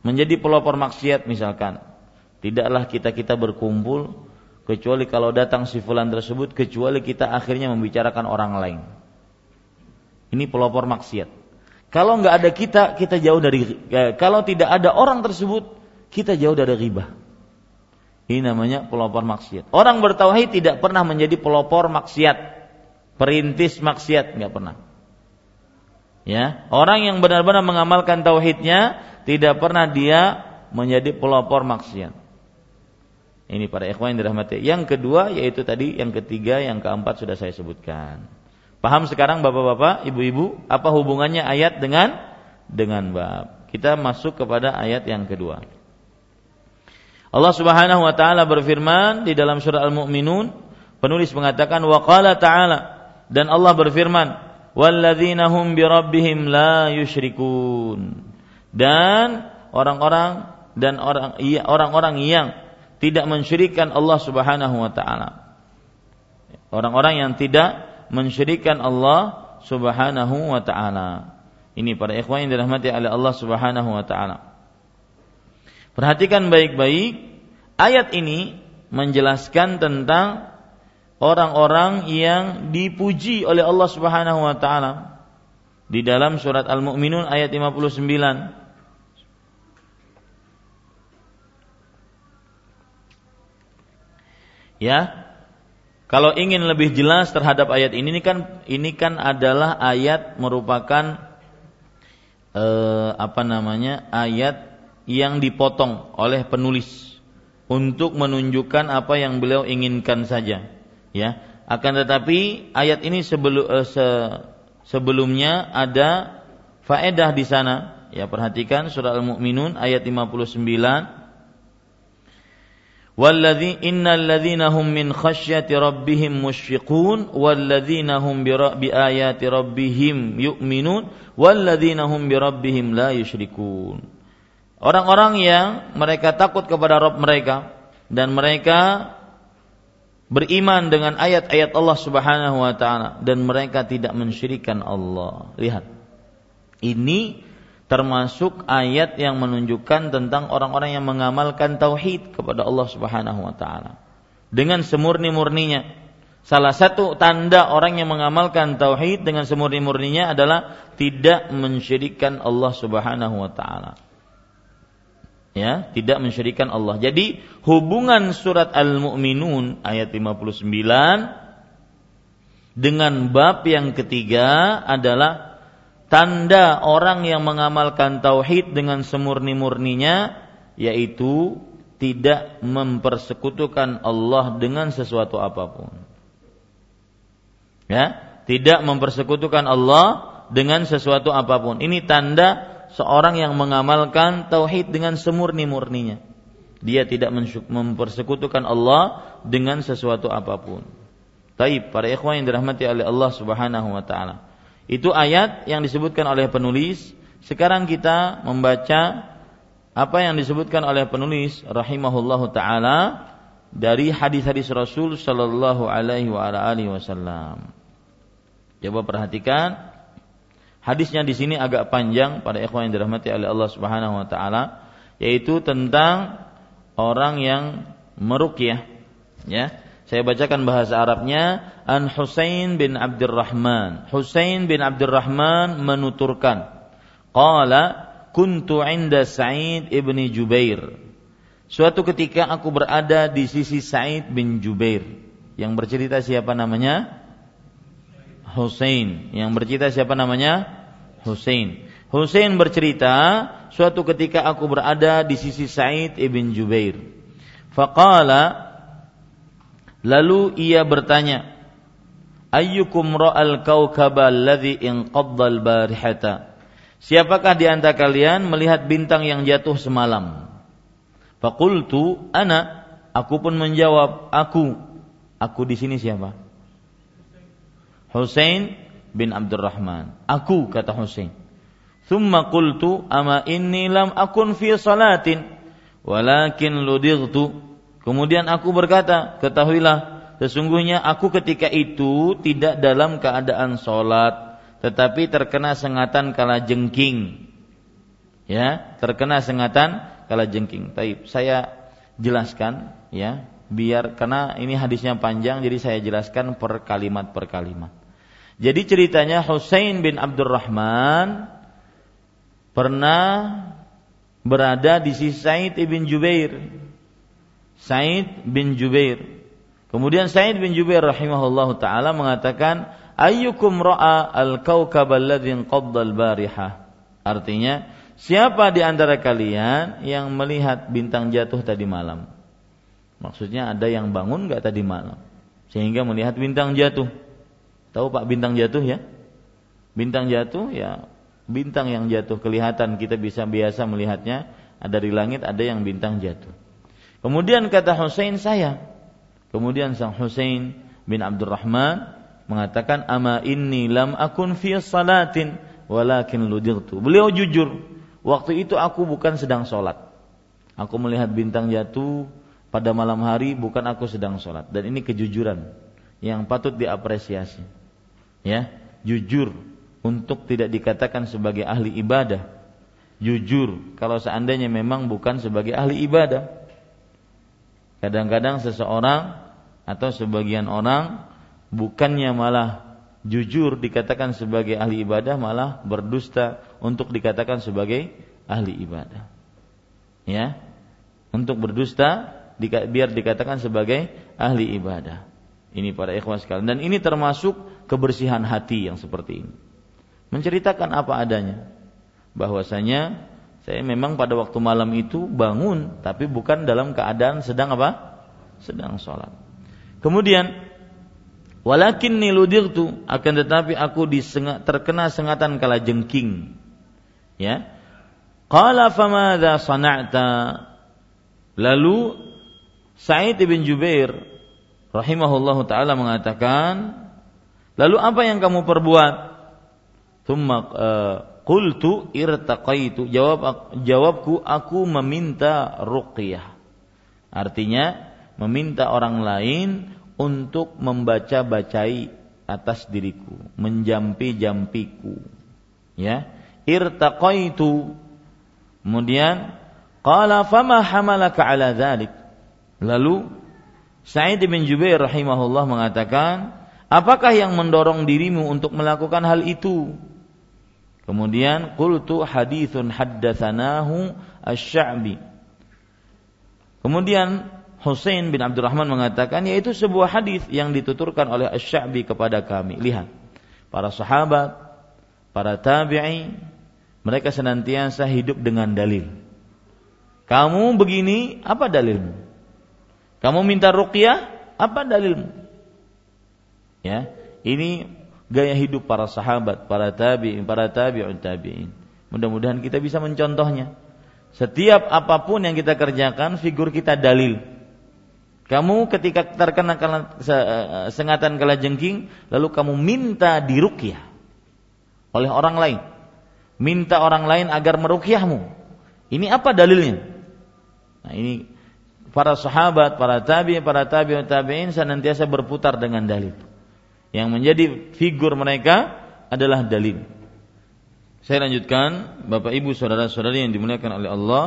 menjadi pelopor maksiat misalkan, tidaklah kita-kita berkumpul kecuali kalau datang si fulan tersebut kecuali kita akhirnya membicarakan orang lain. Ini pelopor maksiat. Kalau nggak ada kita, kita jauh dari. Eh, kalau tidak ada orang tersebut, kita jauh dari riba. Ini namanya pelopor maksiat. Orang bertauhid tidak pernah menjadi pelopor maksiat, perintis maksiat, nggak pernah. Ya, orang yang benar-benar mengamalkan tauhidnya tidak pernah dia menjadi pelopor maksiat. Ini para ikhwan yang dirahmati. Yang kedua yaitu tadi yang ketiga, yang keempat sudah saya sebutkan. Paham sekarang Bapak-bapak, Ibu-ibu, apa hubungannya ayat dengan dengan bab? Kita masuk kepada ayat yang kedua. Allah Subhanahu wa taala berfirman di dalam surah Al-Mu'minun, penulis mengatakan wa qala ta'ala dan Allah berfirman, walladzina hum bi rabbihim la yusyrikun. Dan orang-orang dan orang iya, orang-orang yang tidak mensyirikan Allah Subhanahu wa taala. Orang-orang yang tidak mensyirikan Allah Subhanahu wa taala. Ini para ikhwan yang dirahmati oleh Allah Subhanahu wa taala. Perhatikan baik-baik ayat ini menjelaskan tentang orang-orang yang dipuji oleh Allah Subhanahu wa taala di dalam surat Al-Mu'minun ayat 59 Ya. Kalau ingin lebih jelas terhadap ayat ini, ini kan ini kan adalah ayat merupakan eh, apa namanya? ayat yang dipotong oleh penulis untuk menunjukkan apa yang beliau inginkan saja. Ya. Akan tetapi ayat ini sebelum eh, se, sebelumnya ada faedah di sana. Ya, perhatikan surah Al-Mu'minun ayat 59 Walladzi إن الذين هم من خشية ربهم musyfiqun والذين هم بآيات ربهم يؤمنون والذين هم بربهم لا rabbihim. Orang-orang yang mereka takut kepada Rob mereka dan mereka beriman dengan ayat-ayat Allah Subhanahu wa taala dan mereka tidak mensyirikan Allah. Lihat. Ini termasuk ayat yang menunjukkan tentang orang-orang yang mengamalkan tauhid kepada Allah Subhanahu wa taala dengan semurni-murninya. Salah satu tanda orang yang mengamalkan tauhid dengan semurni-murninya adalah tidak mensyirikan Allah Subhanahu wa taala. Ya, tidak mensyirikan Allah. Jadi hubungan surat Al-Mu'minun ayat 59 dengan bab yang ketiga adalah tanda orang yang mengamalkan tauhid dengan semurni-murninya yaitu tidak mempersekutukan Allah dengan sesuatu apa pun. Ya, tidak mempersekutukan Allah dengan sesuatu apa pun. Ini tanda seorang yang mengamalkan tauhid dengan semurni-murninya. Dia tidak mempersekutukan Allah dengan sesuatu apa pun. Taib para ikhwan yang dirahmati oleh Allah Subhanahu wa taala. Itu ayat yang disebutkan oleh penulis. Sekarang kita membaca apa yang disebutkan oleh penulis rahimahullahu taala dari hadis-hadis Rasul sallallahu alaihi wa alihi wasallam. Coba perhatikan hadisnya di sini agak panjang pada ikhwan yang dirahmati oleh Allah Subhanahu wa taala yaitu tentang orang yang meruqyah ya saya bacakan bahasa Arabnya An Husain bin Abdurrahman. Husain bin Abdurrahman menuturkan, qala kuntu inda Sa'id ibni Jubair. Suatu ketika aku berada di sisi Sa'id bin Jubair. Yang bercerita siapa namanya? Husain. Yang bercerita siapa namanya? Husain. Husain bercerita, suatu ketika aku berada di sisi Sa'id ibn Jubair. Faqala Lalu ia bertanya, Ayyukum ra'al kawkaba alladhi inqadda al-barihata? Siapakah di antara kalian melihat bintang yang jatuh semalam? Fakultu ana, aku pun menjawab, aku. Aku di sini siapa? Husain bin Abdurrahman. Aku kata Husain. Thumma qultu ama inni lam akun fi salatin walakin ludigtu Kemudian aku berkata, ketahuilah sesungguhnya aku ketika itu tidak dalam keadaan sholat, tetapi terkena sengatan kala jengking. Ya, terkena sengatan kala jengking. Taib, saya jelaskan ya, biar karena ini hadisnya panjang, jadi saya jelaskan per kalimat per kalimat. Jadi ceritanya Husain bin Abdurrahman pernah berada di sisi Said ibn Jubair Said bin Jubair. Kemudian Said bin Jubair rahimahullahu taala mengatakan, "Ayyukum ra'a al-kaukab alladhi qadda al-barihah?" Artinya, siapa di antara kalian yang melihat bintang jatuh tadi malam? Maksudnya ada yang bangun nggak tadi malam sehingga melihat bintang jatuh. Tahu Pak bintang jatuh ya? Bintang jatuh ya bintang yang jatuh kelihatan kita bisa biasa melihatnya ada di langit ada yang bintang jatuh. Kemudian kata Husain saya. Kemudian sang Husain bin Abdurrahman mengatakan ama inni lam akun fi salatin walakin ludirtu. Beliau jujur, waktu itu aku bukan sedang sholat. Aku melihat bintang jatuh pada malam hari bukan aku sedang sholat dan ini kejujuran yang patut diapresiasi. Ya, jujur untuk tidak dikatakan sebagai ahli ibadah. Jujur kalau seandainya memang bukan sebagai ahli ibadah. Kadang-kadang seseorang atau sebagian orang bukannya malah jujur dikatakan sebagai ahli ibadah malah berdusta untuk dikatakan sebagai ahli ibadah. Ya. Untuk berdusta biar dikatakan sebagai ahli ibadah. Ini para ikhwan sekalian dan ini termasuk kebersihan hati yang seperti ini menceritakan apa adanya bahwasanya saya memang pada waktu malam itu bangun tapi bukan dalam keadaan sedang apa? sedang sholat. Kemudian walakin niludirtu akan tetapi aku disengat, terkena sengatan kala jengking. Ya. Qala famadha sana'ta? Lalu Sa'id bin Jubair rahimahullahu taala mengatakan, "Lalu apa yang kamu perbuat?" Thumma uh, qultu irtaqaitu. Jawab jawabku aku meminta ruqyah. Artinya meminta orang lain untuk membaca-bacai atas diriku, menjampi-jampiku. Ya, irtaqaitu. Kemudian qala fama hamalaka ala dzalik? Lalu Sa'id bin Jubair rahimahullah mengatakan, "Apakah yang mendorong dirimu untuk melakukan hal itu?" Kemudian qultu hadithun haddatsanahu asy-Sya'bi. Kemudian Husain bin Abdurrahman mengatakan yaitu sebuah hadis yang dituturkan oleh Asy-Sya'bi kepada kami. Lihat, para sahabat, para tabi'i, mereka senantiasa hidup dengan dalil. Kamu begini, apa dalilmu? Kamu minta ruqyah, apa dalilmu? Ya, ini gaya hidup para sahabat, para tabi'in, para tabi'un tabi'in. Mudah-mudahan kita bisa mencontohnya. Setiap apa pun yang kita kerjakan, figur kita dalil. Kamu ketika terkena eh, sengatan kala jengking, lalu kamu minta dirukyah oleh orang lain. Minta orang lain agar merukyahmu. Ini apa dalilnya? Nah ini para sahabat, para tabi, para tabi'un tabi'in senantiasa berputar dengan dalil. Yang menjadi figur mereka adalah dalil. Saya lanjutkan, Bapak Ibu saudara-saudari yang dimuliakan oleh Allah.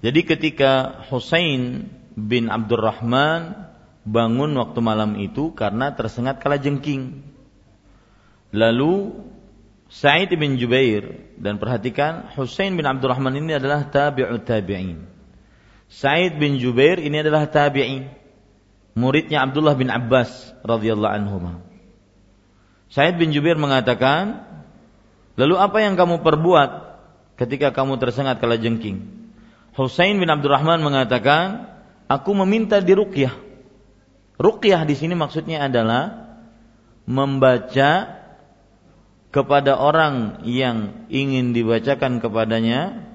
Jadi ketika Husain bin Abdurrahman bangun waktu malam itu karena tersengat kala jengking. Lalu Sa'id bin Jubair dan perhatikan Husain bin Abdurrahman ini adalah tabi'ut tabi'in. Sa'id bin Jubair ini adalah tabi'in. Muridnya Abdullah bin Abbas radhiyallahu anhu. Said bin Jubair mengatakan, lalu apa yang kamu perbuat ketika kamu tersengat kala jengking? Husain bin Abdurrahman mengatakan, aku meminta diruqyah. Ruqyah di sini maksudnya adalah membaca kepada orang yang ingin dibacakan kepadanya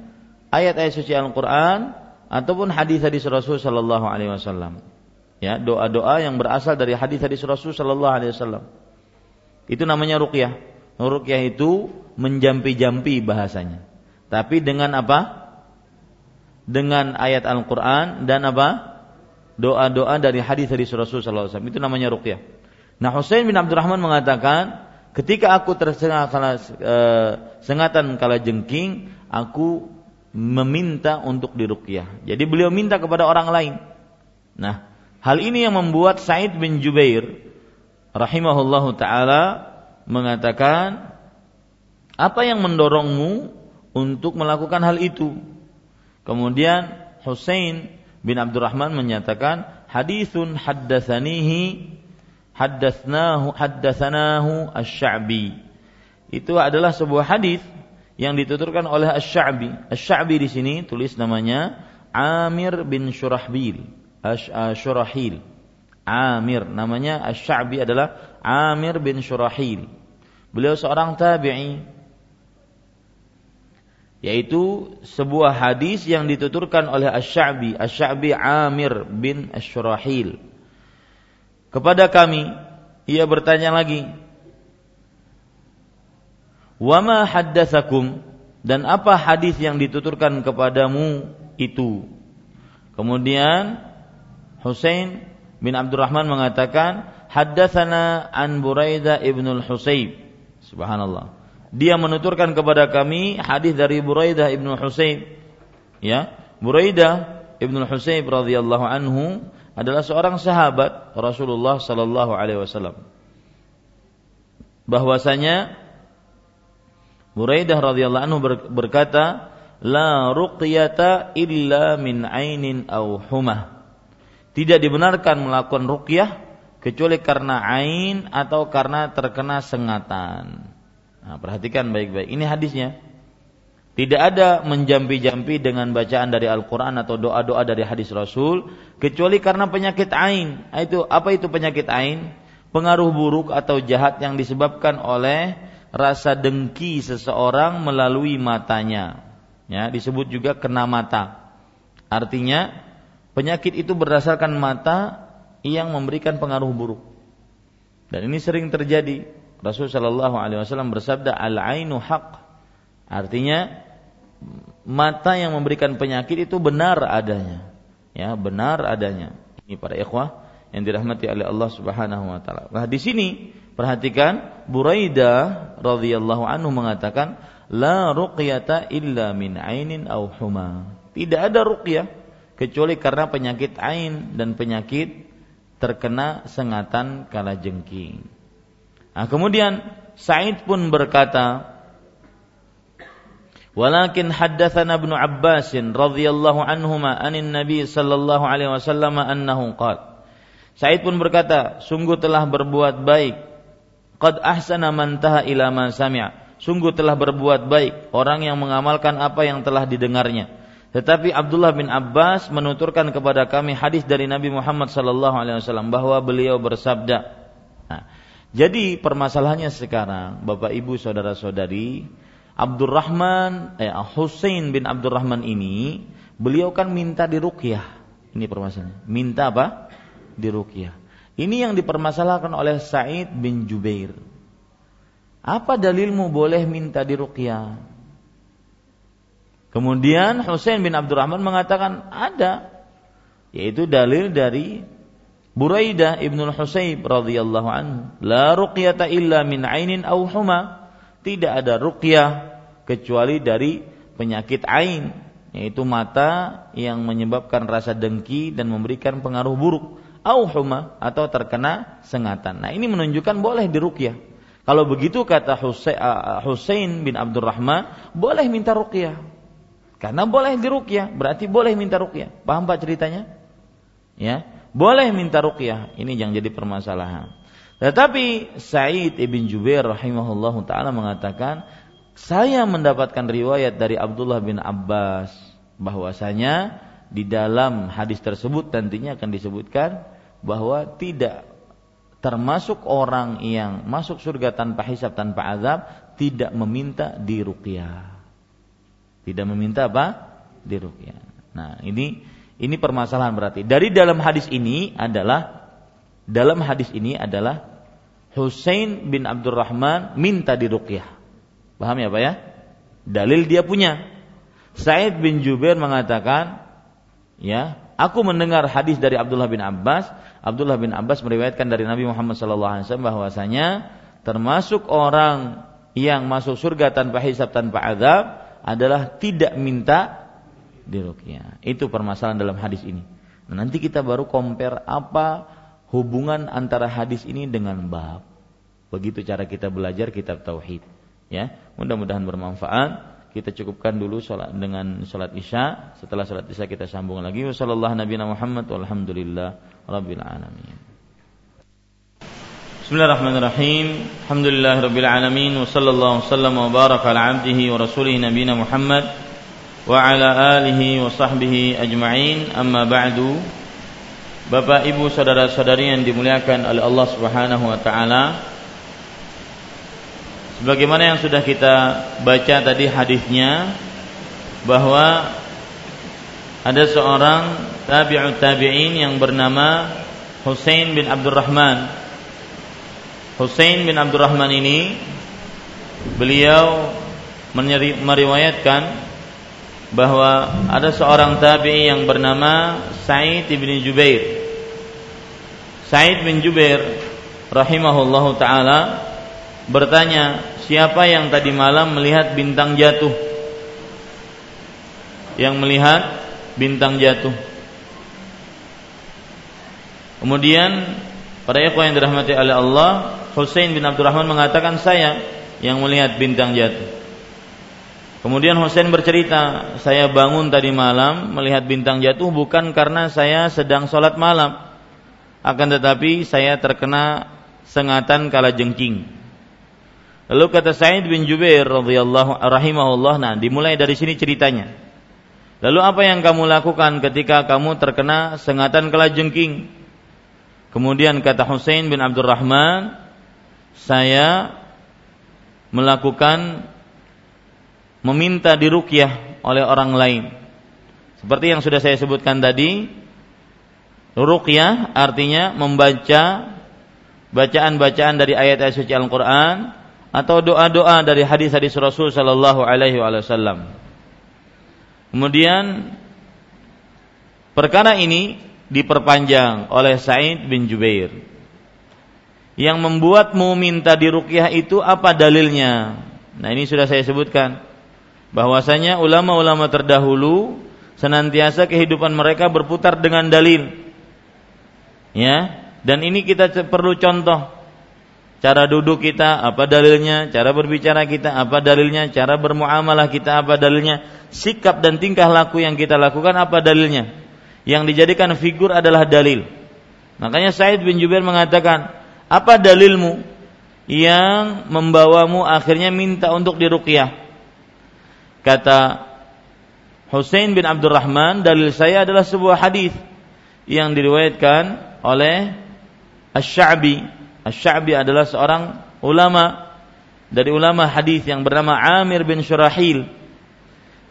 ayat-ayat suci Al-Qur'an ataupun hadis-hadis Rasul sallallahu alaihi wasallam. Ya, doa-doa yang berasal dari hadis-hadis Rasul sallallahu alaihi wasallam. Itu namanya ruqyah. Ruqyah itu menjampi-jampi bahasanya. Tapi dengan apa? Dengan ayat Al-Qur'an dan apa? Doa-doa dari hadis-hadis Rasul sallallahu alaihi wasallam. Itu namanya ruqyah. Nah, Husain bin Abdurrahman mengatakan, ketika aku tersengat kala e, sengatan kala jengking, aku meminta untuk diruqyah. Jadi beliau minta kepada orang lain. Nah, hal ini yang membuat Said bin Jubair rahimahullahu taala mengatakan apa yang mendorongmu untuk melakukan hal itu? Kemudian Husain bin Abdurrahman menyatakan hadithun haddatsanihi haddatsnahu haddatsanahu asy-Sya'bi. Itu adalah sebuah hadis yang dituturkan oleh Asy-Sya'bi. Asy-Sya'bi di sini tulis namanya Amir bin Syurahbil. Syurahil. Amir namanya Asy-Sya'bi adalah Amir bin Syurahil. Beliau seorang tabi'i yaitu sebuah hadis yang dituturkan oleh Asy-Sya'bi, Asy-Sya'bi Amir bin Asy-Syurahil. Kepada kami ia bertanya lagi, "Wa ma haddatsakum?" Dan apa hadis yang dituturkan kepadamu itu? Kemudian Husain bin Abdurrahman mengatakan, "Haddatsana an Buraidah ibnul Husayb." Subhanallah. Dia menuturkan kepada kami hadis dari Buraidah ibnu Husayb. Ya, Buraidah ibnu Husayb radhiyallahu anhu adalah seorang sahabat Rasulullah sallallahu alaihi wasallam. Bahwasanya Buraidah radhiyallahu anhu berkata, "La ruqyata illa min ainin aw humah." Tidak dibenarkan melakukan ruqyah kecuali karena ain atau karena terkena sengatan. Nah, perhatikan baik-baik. Ini hadisnya. Tidak ada menjampi-jampi dengan bacaan dari Al-Quran atau doa-doa dari hadis Rasul kecuali karena penyakit ain. Itu apa itu penyakit ain? Pengaruh buruk atau jahat yang disebabkan oleh rasa dengki seseorang melalui matanya. Ya, disebut juga kena mata. Artinya penyakit itu berdasarkan mata yang memberikan pengaruh buruk. Dan ini sering terjadi. Rasul Shallallahu Alaihi Wasallam bersabda, al ainu haq. Artinya mata yang memberikan penyakit itu benar adanya. Ya, benar adanya. Ini para ikhwah yang dirahmati oleh Allah Subhanahu wa taala. Nah, di sini Perhatikan Buraidah radhiyallahu anhu mengatakan la ruqyata illa min ainin aw huma. Tidak ada ruqyah kecuali karena penyakit ain dan penyakit terkena sengatan kala jengking. Nah, kemudian Sa'id pun berkata, Walakin haddatsana Ibnu Abbas radhiyallahu anhuma anin Nabi sallallahu alaihi wasallam annahu qala Said pun berkata, sungguh telah berbuat baik Qad ahsana man taha ila ma sami'a. Sungguh telah berbuat baik orang yang mengamalkan apa yang telah didengarnya. Tetapi Abdullah bin Abbas menuturkan kepada kami hadis dari Nabi Muhammad sallallahu alaihi wasallam bahwa beliau bersabda. Nah, jadi permasalahannya sekarang, Bapak Ibu saudara-saudari, Abdurrahman eh Husain bin Abdurrahman ini beliau kan minta diruqyah. Ini permasalahannya. Minta apa? Diruqyah. Ini yang dipermasalahkan oleh Sa'id bin Jubair. Apa dalilmu boleh minta diruqyah? Kemudian Husain bin Abdurrahman mengatakan ada yaitu dalil dari Buraidah ibnu Husayb radhiyallahu anhu, la ruqyata illa min ainin aw huma. Tidak ada ruqyah kecuali dari penyakit ain, yaitu mata yang menyebabkan rasa dengki dan memberikan pengaruh buruk auhuma atau terkena sengatan. Nah, ini menunjukkan boleh diruqyah. Kalau begitu kata Husain bin Abdurrahman, boleh minta ruqyah. Karena boleh diruqyah, berarti boleh minta ruqyah. Paham Pak ceritanya? Ya, boleh minta ruqyah. Ini yang jadi permasalahan. Tetapi Sa'id ibn Jubair rahimahullahu taala mengatakan, saya mendapatkan riwayat dari Abdullah bin Abbas bahwasanya di dalam hadis tersebut nantinya akan disebutkan bahwa tidak termasuk orang yang masuk surga tanpa hisab tanpa azab tidak meminta diruqyah. Tidak meminta apa? Diruqyah. Nah, ini ini permasalahan berarti. Dari dalam hadis ini adalah dalam hadis ini adalah Husain bin Abdurrahman minta diruqyah. Paham ya, Pak ya? Dalil dia punya. Said bin Jubair mengatakan, ya, aku mendengar hadis dari Abdullah bin Abbas Abdullah bin Abbas meriwayatkan dari Nabi Muhammad SAW bahwasanya termasuk orang yang masuk surga tanpa hisab tanpa azab adalah tidak minta diruqyah. Itu permasalahan dalam hadis ini. Nah, nanti kita baru compare apa hubungan antara hadis ini dengan bab. Begitu cara kita belajar kitab tauhid. Ya, mudah-mudahan bermanfaat kita cukupkan dulu salat dengan salat Isya. Setelah salat Isya kita sambung lagi. Wassallallahu nabi Muhammad walhamdulillah rabbil. Bismillahirrahmanirrahim. Alhamdulillah rabbil alamin wa sallallahu wasallam wa baraka ala abdihi wa rasulih nabiyina Muhammad wa ala alihi wa sahbihi ajma'in. Amma ba'du. Bapak, Ibu, saudara-saudari yang dimuliakan oleh Allah Subhanahu wa taala. Sebagaimana yang sudah kita baca tadi hadisnya bahwa ada seorang tabi'ut tabi'in yang bernama Husain bin Abdurrahman. Husain bin Abdurrahman ini beliau meriwayatkan bahwa ada seorang tabi'i yang bernama Sa'id bin Jubair Said bin Jubair rahimahullahu taala bertanya, siapa yang tadi malam melihat bintang jatuh? Yang melihat bintang jatuh. Kemudian para ikhwan yang dirahmati oleh Allah, Husain bin Abdurrahman mengatakan saya yang melihat bintang jatuh. Kemudian Husain bercerita, saya bangun tadi malam melihat bintang jatuh bukan karena saya sedang sholat malam, akan tetapi saya terkena sengatan kala jengking. Lalu kata Said bin Jubair radhiyallahu rahimahullah, nah dimulai dari sini ceritanya. Lalu apa yang kamu lakukan ketika kamu terkena sengatan kala jengking? Kemudian kata Husain bin Abdurrahman, saya melakukan meminta dirukyah oleh orang lain. Seperti yang sudah saya sebutkan tadi, Ruqyah artinya membaca bacaan-bacaan dari ayat-ayat suci Al-Qur'an atau doa-doa dari hadis-hadis Rasul sallallahu alaihi wasallam. Kemudian perkara ini diperpanjang oleh Said bin Jubair. Yang membuatmu minta diruqyah itu apa dalilnya? Nah, ini sudah saya sebutkan. Bahwasanya ulama-ulama terdahulu senantiasa kehidupan mereka berputar dengan dalil. Ya dan ini kita perlu contoh. Cara duduk kita apa dalilnya? Cara berbicara kita apa dalilnya? Cara bermuamalah kita apa dalilnya? Sikap dan tingkah laku yang kita lakukan apa dalilnya? Yang dijadikan figur adalah dalil. Makanya Said bin Jubair mengatakan apa dalilmu yang membawamu akhirnya minta untuk diruqyah kata Husain bin Abdurrahman dalil saya adalah sebuah hadis yang diriwayatkan oleh Asy-Sya'bi. Asy-Sya'bi adalah seorang ulama dari ulama hadis yang bernama Amir bin Syurahil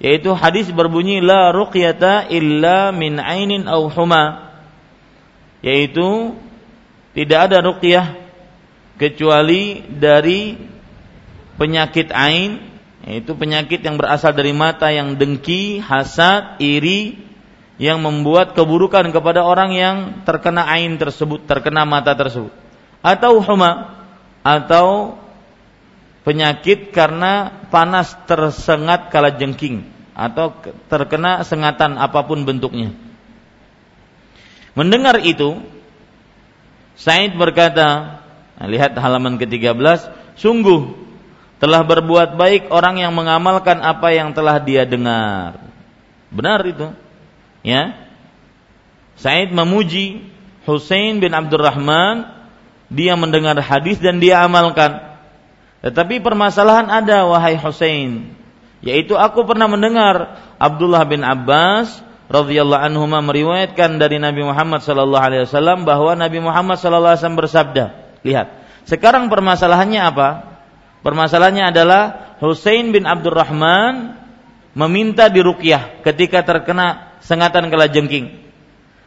yaitu hadis berbunyi la ruqyata illa min ainin aw huma yaitu tidak ada ruqyah kecuali dari penyakit ain yaitu penyakit yang berasal dari mata yang dengki, hasad, iri yang membuat keburukan kepada orang yang terkena ain tersebut, terkena mata tersebut. Atau huma atau penyakit karena panas tersengat kala jengking atau terkena sengatan apa pun bentuknya. Mendengar itu, Said berkata, lihat halaman ke-13, sungguh telah berbuat baik orang yang mengamalkan apa yang telah dia dengar. Benar itu. Ya. Said memuji Husain bin Abdurrahman, dia mendengar hadis dan dia amalkan. Tetapi permasalahan ada wahai Husain, yaitu aku pernah mendengar Abdullah bin Abbas radhiyallahu anhu meriwayatkan dari Nabi Muhammad sallallahu alaihi wasallam bahwa Nabi Muhammad sallallahu alaihi wasallam bersabda. Lihat, sekarang permasalahannya apa? Permasalahannya adalah Husain bin Abdurrahman meminta diruqyah ketika terkena sengatan jengking.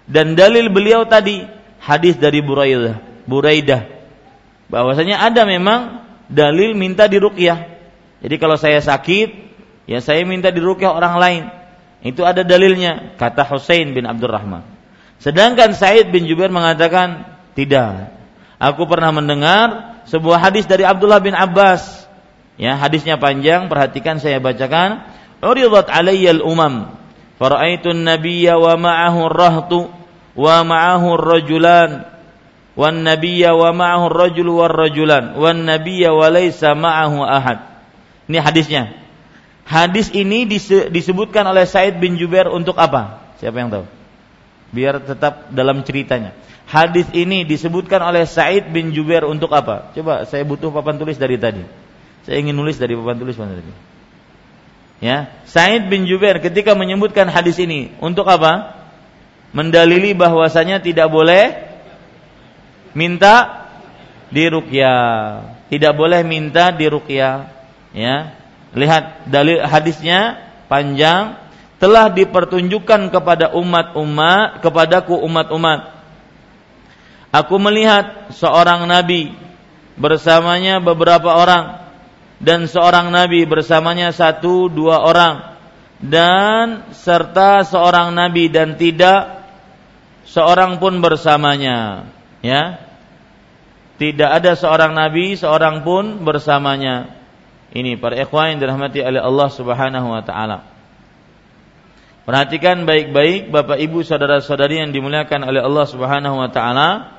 Dan dalil beliau tadi hadis dari Buraidah, Buraidah bahwasanya ada memang dalil minta diruqyah. Jadi kalau saya sakit, ya saya minta diruqyah orang lain. Itu ada dalilnya, kata Husain bin Abdurrahman. Sedangkan Said bin Jubair mengatakan, tidak. Aku pernah mendengar sebuah hadis dari Abdullah bin Abbas. Ya, hadisnya panjang, perhatikan saya bacakan. Uridat alayyal umam Faraitu nabiyya wa ma'ahu rahtu wa ma'ahu rajulan wan nabiyya wa ma'ahu rajul war rajulan wan nabiyya wa laysa ma'ahu ahad. Ini hadisnya. Hadis ini disebutkan oleh Said bin Jubair untuk apa? Siapa yang tahu? Biar tetap dalam ceritanya. Hadis ini disebutkan oleh Said bin Jubair untuk apa? Coba saya butuh papan tulis dari tadi. Saya ingin nulis dari papan tulis mana tadi? Ya, Said bin Jubair ketika menyebutkan hadis ini untuk apa? mendalili bahwasanya tidak boleh minta diruqyah. Tidak boleh minta diruqyah, ya. Lihat dalil hadisnya panjang. Telah dipertunjukkan kepada umat-umat kepadaku umat-umat. Aku melihat seorang nabi bersamanya beberapa orang dan seorang nabi bersamanya satu dua orang dan serta seorang nabi dan tidak seorang pun bersamanya ya. Tidak ada seorang nabi seorang pun bersamanya ini para ikhwan yang dirahmati oleh Allah Subhanahu wa taala. Perhatikan baik-baik Bapak Ibu saudara-saudari yang dimuliakan oleh Allah Subhanahu wa taala.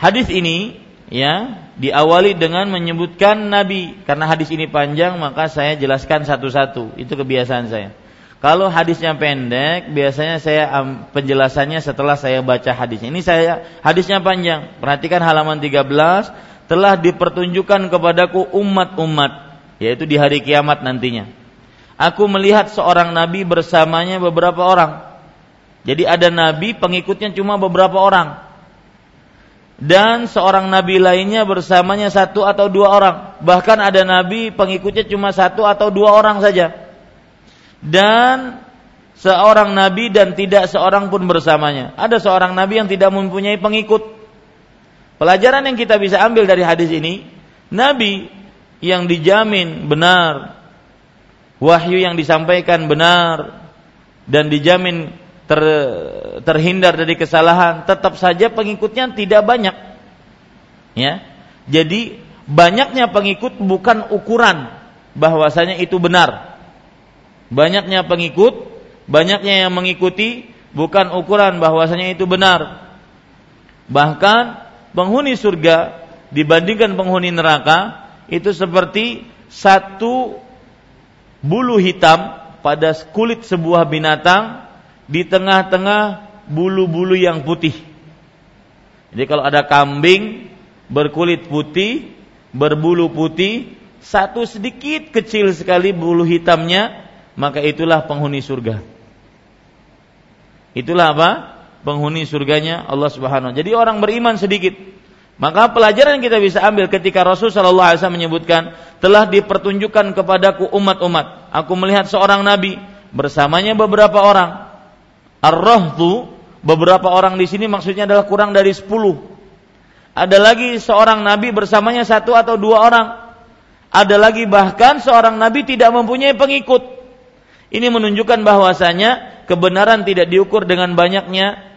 Hadis ini ya diawali dengan menyebutkan nabi. Karena hadis ini panjang maka saya jelaskan satu-satu. Itu kebiasaan saya. Kalau hadisnya pendek biasanya saya penjelasannya setelah saya baca hadisnya ini. Saya hadisnya panjang. Perhatikan halaman 13 telah dipertunjukkan kepadaku umat-umat yaitu di hari kiamat nantinya aku melihat seorang nabi bersamanya beberapa orang jadi ada nabi pengikutnya cuma beberapa orang dan seorang nabi lainnya bersamanya satu atau dua orang. Bahkan ada nabi pengikutnya cuma satu atau dua orang saja. Dan seorang nabi dan tidak seorang pun bersamanya. Ada seorang nabi yang tidak mempunyai pengikut. Pelajaran yang kita bisa ambil dari hadis ini, nabi yang dijamin benar, wahyu yang disampaikan benar dan dijamin ter, terhindar dari kesalahan, tetap saja pengikutnya tidak banyak. Ya. Jadi banyaknya pengikut bukan ukuran bahwasanya itu benar. Banyaknya pengikut, banyaknya yang mengikuti bukan ukuran bahwasanya itu benar. Bahkan penghuni surga dibandingkan penghuni neraka itu seperti satu bulu hitam pada kulit sebuah binatang di tengah-tengah bulu-bulu yang putih. Jadi kalau ada kambing berkulit putih, berbulu putih, satu sedikit kecil sekali bulu hitamnya, maka itulah penghuni surga. Itulah apa? Penghuni surganya Allah Subhanahu Jadi orang beriman sedikit. Maka pelajaran yang kita bisa ambil ketika Rasul Shallallahu Alaihi Wasallam menyebutkan telah dipertunjukkan kepadaku umat-umat. Aku melihat seorang nabi bersamanya beberapa orang Ar-rahdu beberapa orang di sini maksudnya adalah kurang dari sepuluh. Ada lagi seorang nabi bersamanya satu atau dua orang. Ada lagi bahkan seorang nabi tidak mempunyai pengikut. Ini menunjukkan bahwasanya kebenaran tidak diukur dengan banyaknya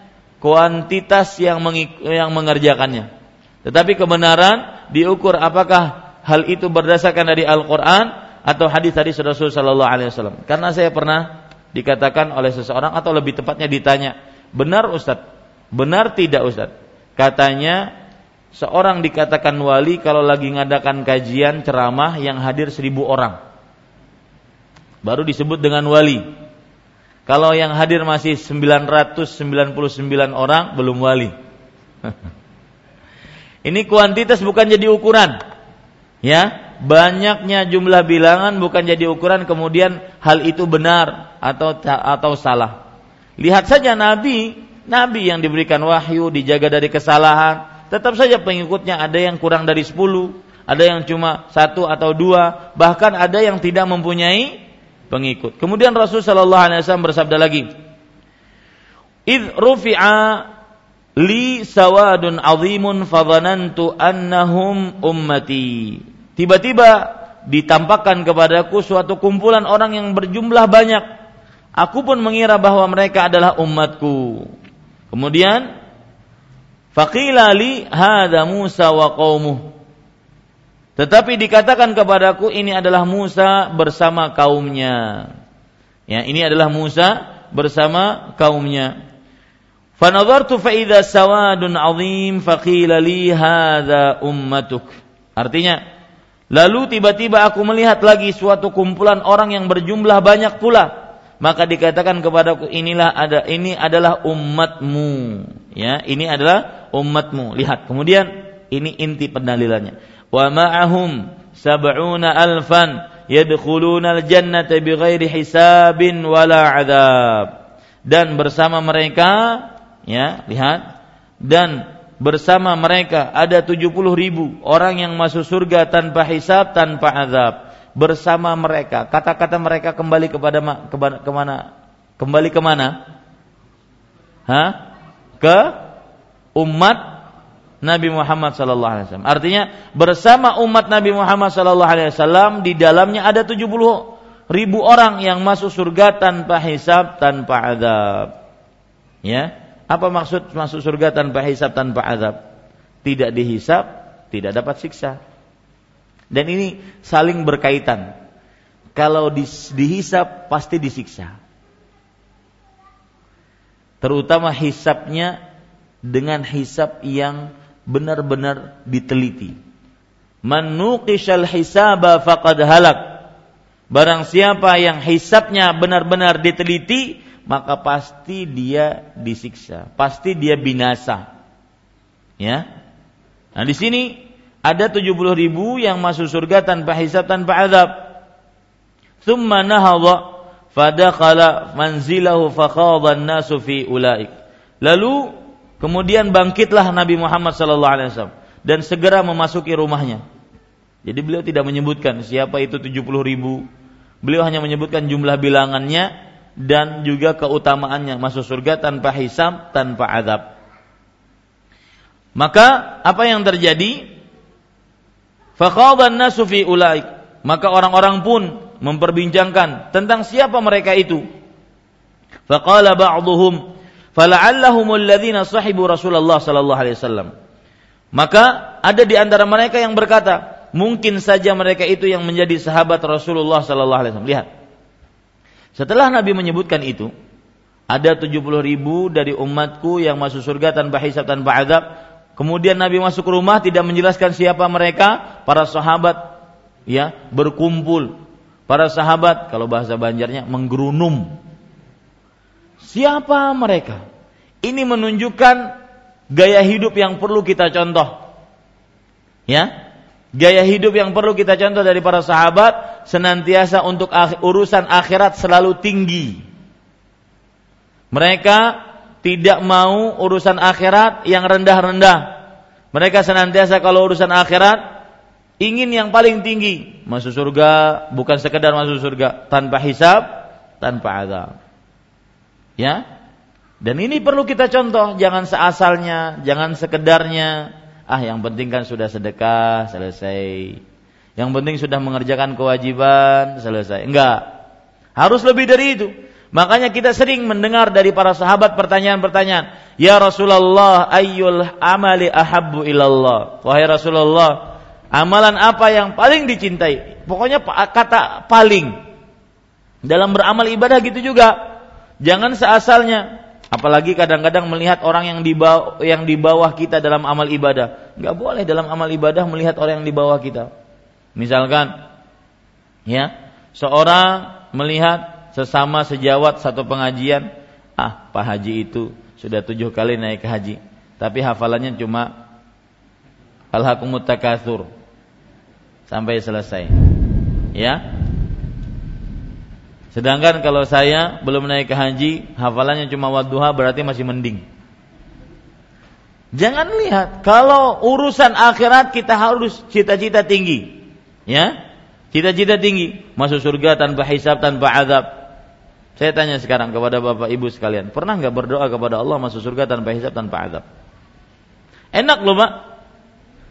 kuantitas yang yang mengerjakannya. Tetapi kebenaran diukur apakah hal itu berdasarkan dari Al-Qur'an atau hadis-hadis Rasul sallallahu alaihi wasallam. Karena saya pernah dikatakan oleh seseorang atau lebih tepatnya ditanya, benar Ustadz? Benar tidak Ustadz? Katanya seorang dikatakan wali kalau lagi ngadakan kajian ceramah yang hadir seribu orang. Baru disebut dengan wali. Kalau yang hadir masih 999 orang belum wali. Ini kuantitas bukan jadi ukuran. Ya, banyaknya jumlah bilangan bukan jadi ukuran kemudian hal itu benar atau atau salah. Lihat saja nabi, nabi yang diberikan wahyu dijaga dari kesalahan, tetap saja pengikutnya ada yang kurang dari sepuluh, ada yang cuma satu atau dua, bahkan ada yang tidak mempunyai pengikut. Kemudian Rasul Shallallahu Alaihi Wasallam bersabda lagi, "Id rufi'a li sawadun azimun fadhanantu annahum ummati." Tiba-tiba ditampakkan kepadaku suatu kumpulan orang yang berjumlah banyak. Aku pun mengira bahwa mereka adalah umatku. Kemudian faqila li hadza Musa wa qaumuh. Tetapi dikatakan kepadaku ini adalah Musa bersama kaumnya. Ya, ini adalah Musa bersama kaumnya. Fanadhartu fa idza sawadun azim faqila li hadza ummatuk. Artinya Lalu tiba-tiba aku melihat lagi suatu kumpulan orang yang berjumlah banyak pula. Maka dikatakan kepadaku inilah ada ini adalah umatmu. Ya, ini adalah umatmu. Lihat, kemudian ini inti pendalilannya. Wa ma'ahum sab'una alfan yadkhuluna al-jannata bighairi hisabin wala dan bersama mereka ya lihat. Dan bersama mereka ada 70 ribu orang yang masuk surga tanpa hisab tanpa azab bersama mereka kata-kata mereka kembali kepada ke ke mana? Kembali ke mana Hah? ke umat Nabi Muhammad sallallahu alaihi wasallam. Artinya bersama umat Nabi Muhammad sallallahu alaihi wasallam di dalamnya ada 70 ribu orang yang masuk surga tanpa hisab, tanpa azab. Ya. Apa maksud masuk surga tanpa hisab, tanpa azab? Tidak dihisab, tidak dapat siksa. Dan ini saling berkaitan. Kalau dihisab pasti disiksa. Terutama hisabnya dengan hisab yang benar-benar diteliti. Man nuqishal hisaba faqad halak. Barang siapa yang hisabnya benar-benar diteliti, maka pasti dia disiksa, pasti dia binasa. Ya. Nah, di sini ada 70 ribu yang masuk surga tanpa hisab, tanpa azab. Thumma nahadha fadakhala manzilahu fakhadha an-nasu fi ulaik. Lalu Kemudian bangkitlah Nabi Muhammad wasallam dan segera memasuki rumahnya. Jadi beliau tidak menyebutkan siapa itu 70 ribu. Beliau hanya menyebutkan jumlah bilangannya dan juga keutamaannya masuk surga tanpa hisab, tanpa azab. Maka apa yang terjadi? Faqadan nasu fi ulaik. Maka orang-orang pun memperbincangkan tentang siapa mereka itu. Faqala ba'dhum fala'allahumul ladzina sahibu Rasulullah sallallahu alaihi wasallam. Maka ada di antara mereka yang berkata, mungkin saja mereka itu yang menjadi sahabat Rasulullah sallallahu alaihi wasallam. Lihat. Setelah Nabi menyebutkan itu, ada 70 ribu dari umatku yang masuk surga tanpa hisab tanpa azab. Kemudian Nabi masuk ke rumah tidak menjelaskan siapa mereka, para sahabat ya berkumpul. Para sahabat kalau bahasa Banjarnya menggerunum Siapa mereka? Ini menunjukkan gaya hidup yang perlu kita contoh. Ya, gaya hidup yang perlu kita contoh dari para sahabat senantiasa untuk urusan akhirat selalu tinggi. Mereka tidak mau urusan akhirat yang rendah-rendah. Mereka senantiasa kalau urusan akhirat ingin yang paling tinggi, masuk surga bukan sekedar masuk surga tanpa hisab, tanpa azab. Ya. Dan ini perlu kita contoh, jangan seasalnya, jangan sekedarnya. Ah, yang penting kan sudah sedekah, selesai. Yang penting sudah mengerjakan kewajiban, selesai. Enggak. Harus lebih dari itu. Makanya kita sering mendengar dari para sahabat pertanyaan-pertanyaan. Ya Rasulullah, ayyul amali ahabbu ilallah. Wahai Rasulullah, amalan apa yang paling dicintai? Pokoknya kata paling. Dalam beramal ibadah gitu juga. Jangan seasalnya. Apalagi kadang-kadang melihat orang yang di bawah, yang di bawah kita dalam amal ibadah. Nggak boleh dalam amal ibadah melihat orang yang di bawah kita. Misalkan, ya, seorang melihat sesama sejawat satu pengajian, ah Pak Haji itu sudah tujuh kali naik ke haji, tapi hafalannya cuma Alhaqumut takatsur sampai selesai. Ya, Sedangkan kalau saya belum naik ke haji, hafalannya cuma wadduha berarti masih mending. Jangan lihat kalau urusan akhirat kita harus cita-cita tinggi. Ya? Cita-cita tinggi, masuk surga tanpa hisab, tanpa azab. Saya tanya sekarang kepada Bapak Ibu sekalian, pernah nggak berdoa kepada Allah masuk surga tanpa hisab, tanpa azab? Enak loh, Pak.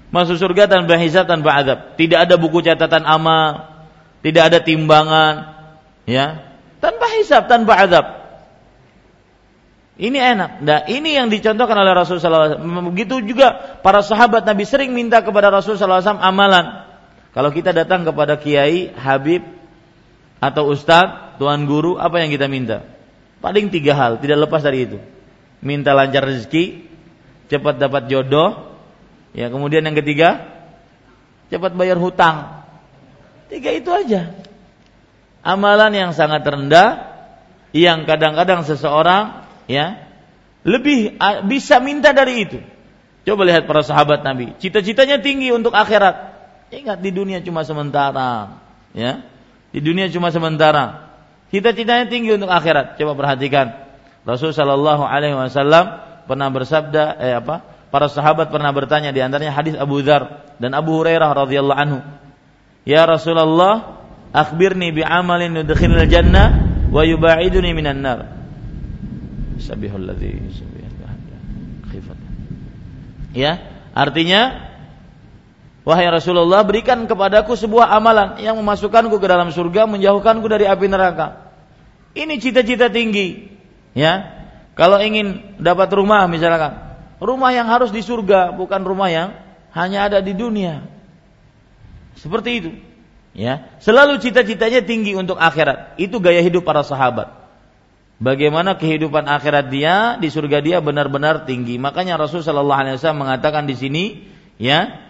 Masuk surga tanpa hisab, tanpa azab. Tidak ada buku catatan amal, tidak ada timbangan, ya. Tanpa hisab tanpa azab. Ini enak. Nah ini yang dicontohkan oleh Rasulullah SAW begitu juga para sahabat Nabi sering minta kepada Rasulullah SAW amalan. Kalau kita datang kepada kiai Habib atau ustadz tuan guru apa yang kita minta? Paling tiga hal tidak lepas dari itu. Minta lancar rezeki cepat dapat jodoh ya kemudian yang ketiga cepat bayar hutang. Tiga itu aja amalan yang sangat rendah yang kadang-kadang seseorang ya lebih bisa minta dari itu. Coba lihat para sahabat Nabi, cita-citanya tinggi untuk akhirat. Ingat di dunia cuma sementara, ya. Di dunia cuma sementara. Cita-citanya tinggi untuk akhirat. Coba perhatikan. Rasul Shallallahu Alaihi Wasallam pernah bersabda, eh apa? Para sahabat pernah bertanya di antaranya hadis Abu Dzar dan Abu Hurairah radhiyallahu anhu. Ya Rasulullah, akhbirni bi amalin yudkhilul jannah wa yubaiduni minan nar. Sabihul ladzi Ya, artinya Wahai Rasulullah, berikan kepadaku sebuah amalan yang memasukkanku ke dalam surga, menjauhkanku dari api neraka. Ini cita-cita tinggi. Ya. Kalau ingin dapat rumah misalkan, rumah yang harus di surga, bukan rumah yang hanya ada di dunia. Seperti itu. Ya, selalu cita-citanya tinggi untuk akhirat. Itu gaya hidup para sahabat. Bagaimana kehidupan akhirat dia di surga dia benar-benar tinggi. Makanya Rasul Shallallahu Alaihi Wasallam mengatakan di sini, ya,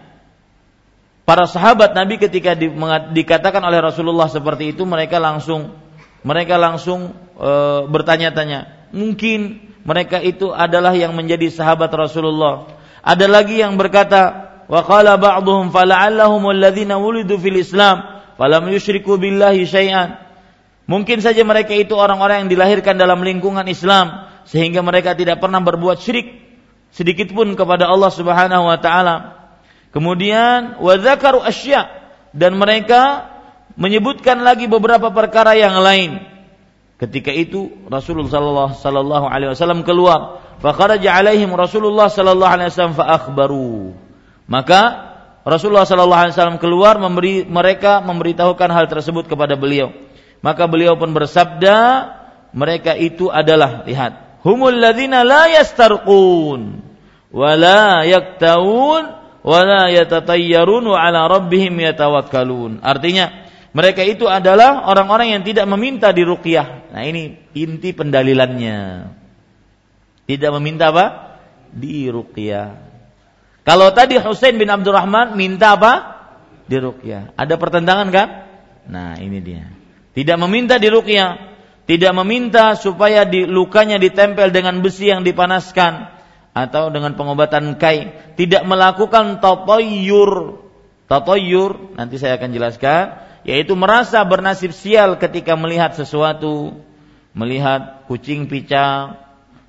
para sahabat Nabi ketika di, dikatakan oleh Rasulullah seperti itu, mereka langsung mereka langsung e, bertanya-tanya. Mungkin mereka itu adalah yang menjadi sahabat Rasulullah. Ada lagi yang berkata, Wa qala ba'dhum fala'allahum alladhina wulidu fil Islam falam yusyriku billahi syai'an. Mungkin saja mereka itu orang-orang yang dilahirkan dalam lingkungan Islam sehingga mereka tidak pernah berbuat syirik sedikit pun kepada Allah Subhanahu wa taala. Kemudian wa dzakaru asya dan mereka menyebutkan lagi beberapa perkara yang lain. Ketika itu Rasulullah sallallahu alaihi wasallam keluar, fa kharaja alaihim Rasulullah sallallahu alaihi wasallam fa akhbaru. Maka Rasulullah Sallallahu Alaihi Wasallam keluar memberi mereka memberitahukan hal tersebut kepada beliau. Maka beliau pun bersabda, mereka itu adalah lihat, humul ladzina la yastarqun wa la yaktaun wa la yatatayyarun wa ala rabbihim yatawakkalun. Artinya, mereka itu adalah orang-orang yang tidak meminta di ruqyah. Nah, ini inti pendalilannya. Tidak meminta apa? Di ruqyah. Kalau tadi Husain bin Abdurrahman minta apa? Diruqyah. Ada pertentangan kan? Nah, ini dia. Tidak meminta diruqyah, tidak meminta supaya di lukanya ditempel dengan besi yang dipanaskan atau dengan pengobatan kai, tidak melakukan tatoyur. Tatoyur nanti saya akan jelaskan, yaitu merasa bernasib sial ketika melihat sesuatu, melihat kucing picang,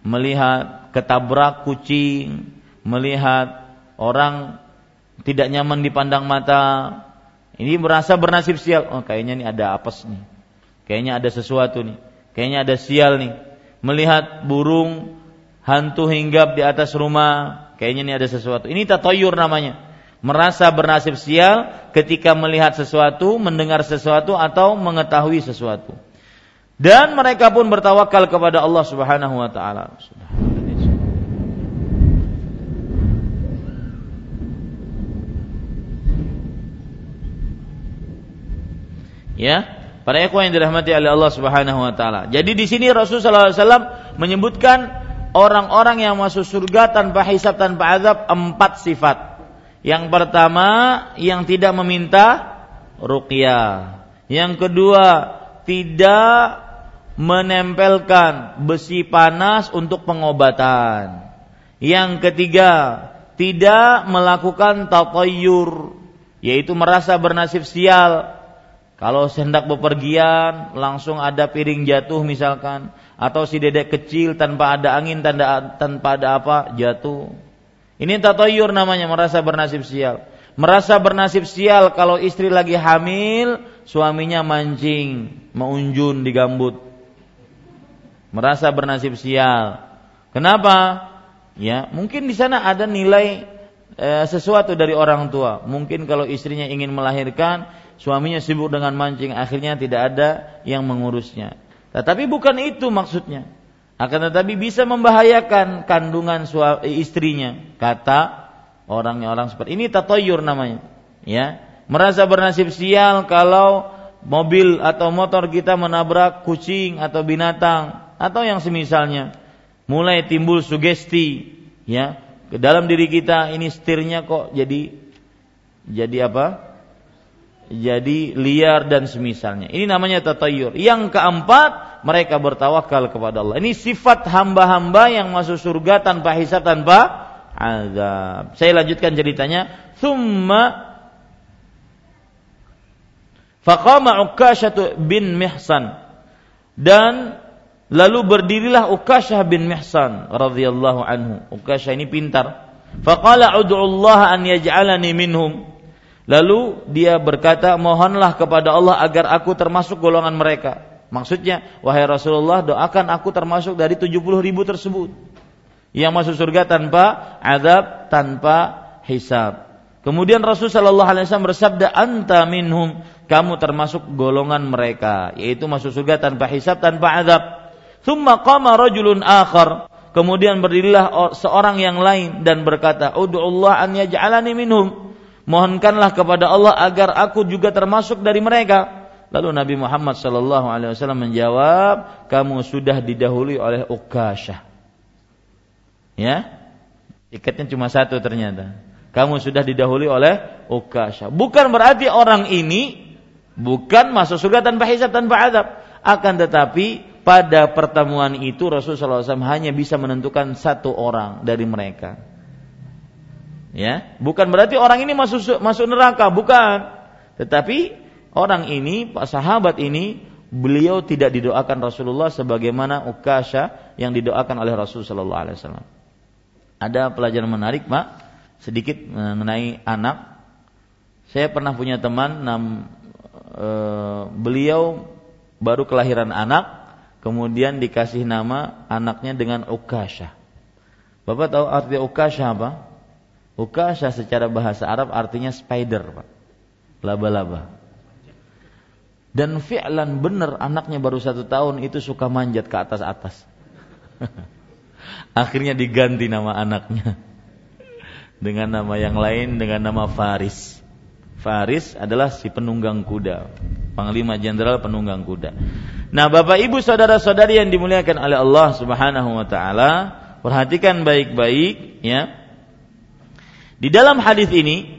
melihat ketabrak kucing, melihat orang tidak nyaman dipandang mata, ini merasa bernasib sial. Oh, kayaknya ini ada apes nih. Kayaknya ada sesuatu nih. Kayaknya ada sial nih. Melihat burung hantu hinggap di atas rumah, kayaknya ini ada sesuatu. Ini tatoyur namanya. Merasa bernasib sial ketika melihat sesuatu, mendengar sesuatu atau mengetahui sesuatu. Dan mereka pun bertawakal kepada Allah Subhanahu wa taala. Ya, para ikhwan yang dirahmati oleh Allah Subhanahu wa taala. Jadi di sini Rasulullah SAW menyebutkan orang-orang yang masuk surga tanpa hisab tanpa azab empat sifat. Yang pertama yang tidak meminta ruqyah. Yang kedua tidak menempelkan besi panas untuk pengobatan. Yang ketiga tidak melakukan tatayyur yaitu merasa bernasib sial kalau hendak bepergian langsung ada piring jatuh misalkan atau si dedek kecil tanpa ada angin tanda tanpa ada apa jatuh. Ini tatoyur namanya merasa bernasib sial. Merasa bernasib sial kalau istri lagi hamil, suaminya mancing, meunjun di gambut. Merasa bernasib sial. Kenapa? Ya, mungkin di sana ada nilai e, sesuatu dari orang tua. Mungkin kalau istrinya ingin melahirkan, suaminya sibuk dengan mancing, akhirnya tidak ada yang mengurusnya. Tetapi bukan itu maksudnya. Akan tetapi bisa membahayakan kandungan suami, istrinya. Kata orang-orang seperti ini tatoyur namanya. Ya, merasa bernasib sial kalau mobil atau motor kita menabrak kucing atau binatang atau yang semisalnya. Mulai timbul sugesti, ya, ke dalam diri kita ini setirnya kok jadi jadi apa? Jadi liar dan semisalnya. Ini namanya tatayur. Yang keempat, mereka bertawakal kepada Allah. Ini sifat hamba-hamba yang masuk surga tanpa hisab, tanpa azab. Saya lanjutkan ceritanya. Thumma faqama Ukashatu bin Mihsan. Dan Lalu berdirilah Ukashah bin Mihsan radhiyallahu anhu. Ukashah ini pintar. Faqala ud'u Allah an yaj'alani minhum. Lalu dia berkata, mohonlah kepada Allah agar aku termasuk golongan mereka. Maksudnya, wahai Rasulullah, doakan aku termasuk dari 70 ribu tersebut. Yang masuk surga tanpa azab, tanpa hisab. Kemudian Rasul Shallallahu Alaihi Wasallam bersabda, "Anta minhum, kamu termasuk golongan mereka, yaitu masuk surga tanpa hisab, tanpa azab." Thumma qama rajulun akhar. Kemudian berdirilah seorang yang lain dan berkata, Allah an yaj'alani minhum." Mohonkanlah kepada Allah agar aku juga termasuk dari mereka. Lalu Nabi Muhammad sallallahu alaihi wasallam menjawab, "Kamu sudah didahului oleh Ukashah." Ya? Tiketnya cuma satu ternyata. Kamu sudah didahului oleh Ukashah. Bukan berarti orang ini bukan masuk surga tanpa hisab tanpa azab, akan tetapi pada pertemuan itu Rasulullah SAW hanya bisa menentukan satu orang dari mereka. Ya, bukan berarti orang ini masuk masuk neraka, bukan. Tetapi orang ini, Pak sahabat ini, beliau tidak didoakan Rasulullah sebagaimana Ukasha yang didoakan oleh Rasulullah SAW. Ada pelajaran menarik, Pak, sedikit mengenai anak. Saya pernah punya teman, nam, e, beliau baru kelahiran anak, kemudian dikasih nama anaknya dengan Ukasha. Bapak tahu arti Ukasha apa? Ukasha secara bahasa Arab artinya spider, Pak. Laba-laba. Dan fi'lan benar anaknya baru satu tahun itu suka manjat ke atas-atas. Akhirnya diganti nama anaknya. Dengan nama yang lain, dengan nama Faris. Faris adalah si penunggang kuda. Panglima Jenderal penunggang kuda. Nah, Bapak Ibu saudara-saudari yang dimuliakan oleh Allah Subhanahu wa taala, perhatikan baik-baik ya. Di dalam hadis ini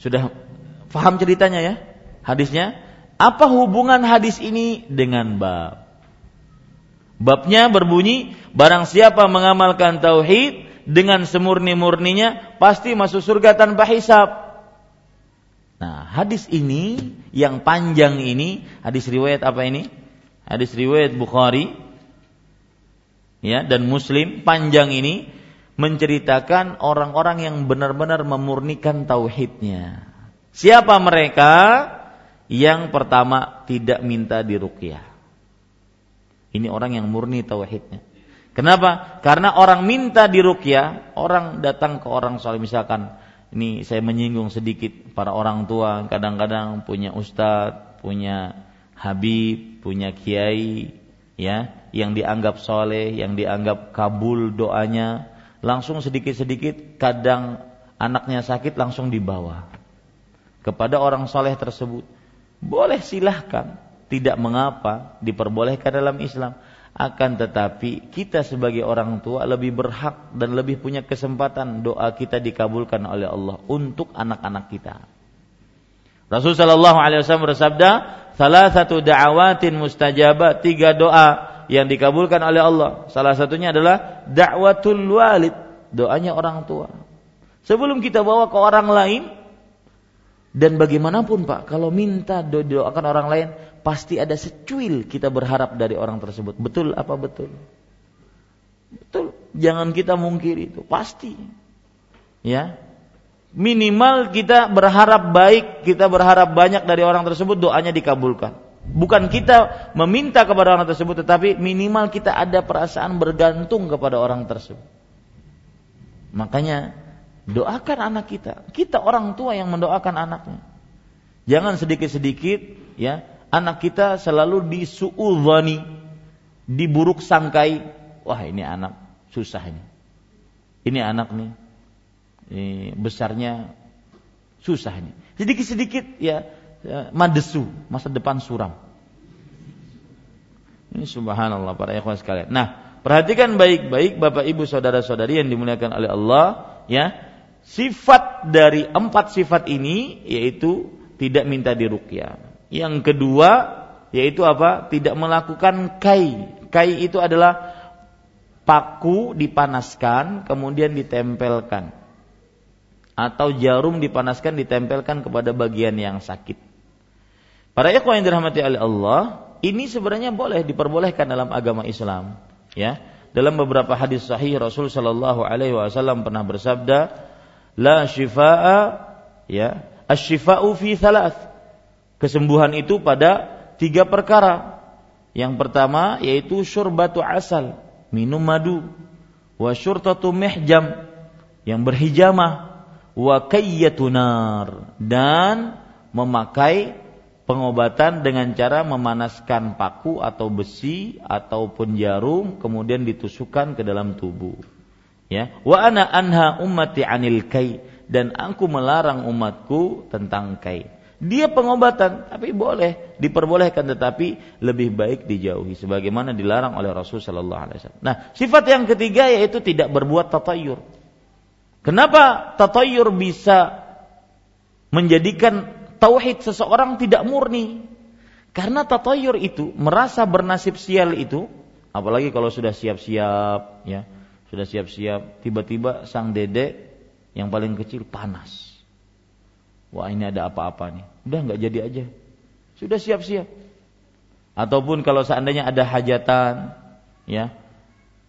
sudah paham ceritanya ya? Hadisnya apa hubungan hadis ini dengan bab? Babnya berbunyi barang siapa mengamalkan tauhid dengan semurni-murninya pasti masuk surga tanpa hisab. Nah, hadis ini yang panjang ini, hadis riwayat apa ini? Hadis riwayat Bukhari ya dan Muslim panjang ini menceritakan orang-orang yang benar-benar memurnikan tauhidnya. Siapa mereka? Yang pertama tidak minta diruqyah. Ini orang yang murni tauhidnya. Kenapa? Karena orang minta diruqyah, orang datang ke orang soal misalkan ini saya menyinggung sedikit para orang tua kadang-kadang punya ustadz, punya habib, punya kiai ya yang dianggap soleh, yang dianggap kabul doanya, langsung sedikit-sedikit kadang anaknya sakit langsung dibawa kepada orang soleh tersebut. Boleh silahkan, tidak mengapa, diperbolehkan dalam Islam akan tetapi kita sebagai orang tua lebih berhak dan lebih punya kesempatan doa kita dikabulkan oleh Allah untuk anak-anak kita. Rasul sallallahu alaihi wasallam bersabda, "Salah satu da'awatin mustajabah, tiga doa yang dikabulkan oleh Allah. Salah satunya adalah da'watul walid, doanya orang tua. Sebelum kita bawa ke orang lain, dan bagaimanapun Pak, kalau minta doakan orang lain, pasti ada secuil kita berharap dari orang tersebut. Betul apa betul? Betul. Jangan kita mungkir itu. Pasti. Ya. Minimal kita berharap baik, kita berharap banyak dari orang tersebut, doanya dikabulkan. Bukan kita meminta kepada orang tersebut, tetapi minimal kita ada perasaan bergantung kepada orang tersebut. Makanya doakan anak kita. Kita orang tua yang mendoakan anaknya. Jangan sedikit-sedikit ya anak kita selalu disuudzani, diburuk sangkai. Wah ini anak susah ini. Anak nih, ini besarnya susah ini. Sedikit-sedikit ya madesu, masa depan suram. Ini subhanallah para ikhwan sekalian. Nah, perhatikan baik-baik Bapak Ibu saudara-saudari yang dimuliakan oleh Allah, ya. Sifat dari empat sifat ini yaitu tidak minta diruqyah. Yang kedua yaitu apa? Tidak melakukan kai. Kai itu adalah paku dipanaskan kemudian ditempelkan atau jarum dipanaskan ditempelkan kepada bagian yang sakit. Para ikhwan yang dirahmati oleh Allah, Ini sebenarnya boleh diperbolehkan dalam agama Islam, ya. Dalam beberapa hadis sahih Rasul Shallallahu alaihi wasallam pernah bersabda, "La shifaa ya, asyifa'u fi thalath." Kesembuhan itu pada tiga perkara. Yang pertama yaitu syurbatu asal, minum madu, wa syurtatu mihjam yang berhijamah, wa kayyatunar dan memakai pengobatan dengan cara memanaskan paku atau besi ataupun jarum kemudian ditusukkan ke dalam tubuh. Ya, wa ana anha ummati anil kai dan aku melarang umatku tentang kai. Dia pengobatan tapi boleh diperbolehkan tetapi lebih baik dijauhi sebagaimana dilarang oleh Rasul sallallahu alaihi wasallam. Nah, sifat yang ketiga yaitu tidak berbuat tatayur. Kenapa tatayur bisa menjadikan tauhid seseorang tidak murni. Karena tatayur itu merasa bernasib sial itu, apalagi kalau sudah siap-siap ya, sudah siap-siap tiba-tiba sang dedek yang paling kecil panas. Wah, ini ada apa-apa nih. Udah nggak jadi aja. Sudah siap-siap. Ataupun kalau seandainya ada hajatan ya,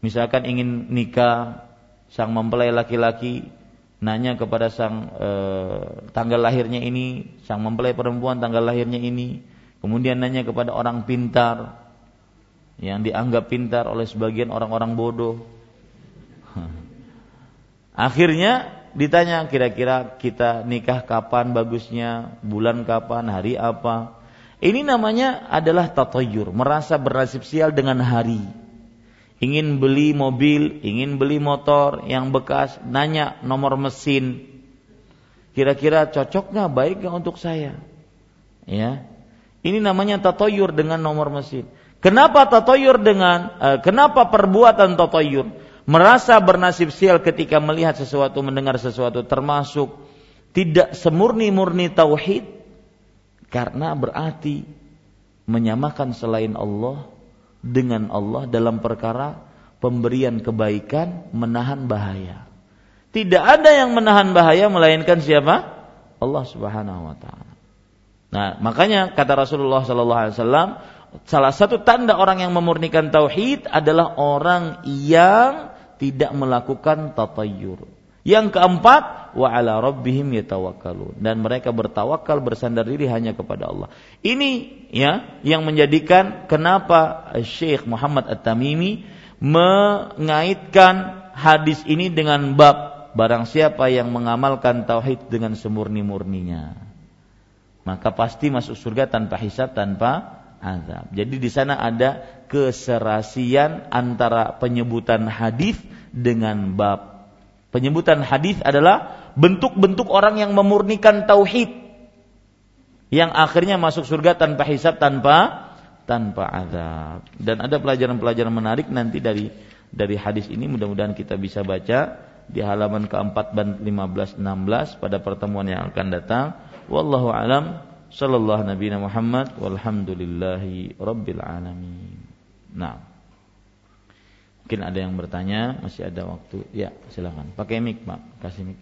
misalkan ingin nikah sang mempelai laki-laki nanya kepada sang e, tanggal lahirnya ini, sang mempelai perempuan tanggal lahirnya ini, kemudian nanya kepada orang pintar yang dianggap pintar oleh sebagian orang-orang bodoh. Akhirnya ditanya kira-kira kita nikah kapan bagusnya, bulan kapan, hari apa. Ini namanya adalah tatayur, merasa bernasib sial dengan hari ingin beli mobil, ingin beli motor yang bekas, nanya nomor mesin. Kira-kira cocok nggak, baik nggak untuk saya? Ya, ini namanya tatoyur dengan nomor mesin. Kenapa tatoyur dengan, eh, kenapa perbuatan tatoyur? Merasa bernasib sial ketika melihat sesuatu, mendengar sesuatu, termasuk tidak semurni-murni tauhid, karena berarti menyamakan selain Allah dengan Allah dalam perkara pemberian kebaikan, menahan bahaya. Tidak ada yang menahan bahaya melainkan siapa? Allah Subhanahu wa taala. Nah, makanya kata Rasulullah sallallahu alaihi wasallam, salah satu tanda orang yang memurnikan tauhid adalah orang yang tidak melakukan tatayyur. Yang keempat, wa ala rabbihim yatawakkalun dan mereka bertawakal bersandar diri hanya kepada Allah. Ini ya yang menjadikan kenapa Syekh Muhammad At-Tamimi mengaitkan hadis ini dengan bab barang siapa yang mengamalkan tauhid dengan semurni-murninya maka pasti masuk surga tanpa hisab tanpa azab. Jadi di sana ada keserasian antara penyebutan hadis dengan bab Penyebutan hadis adalah bentuk-bentuk orang yang memurnikan tauhid yang akhirnya masuk surga tanpa hisab tanpa tanpa azab. Dan ada pelajaran-pelajaran menarik nanti dari dari hadis ini mudah-mudahan kita bisa baca di halaman keempat dan 15 16 pada pertemuan yang akan datang. Wallahu alam sallallahu nabi Muhammad walhamdulillahi rabbil alamin. Nah. Mungkin ada yang bertanya, masih ada waktu. Ya, silakan. Pakai mic, Pak. Kasih mic.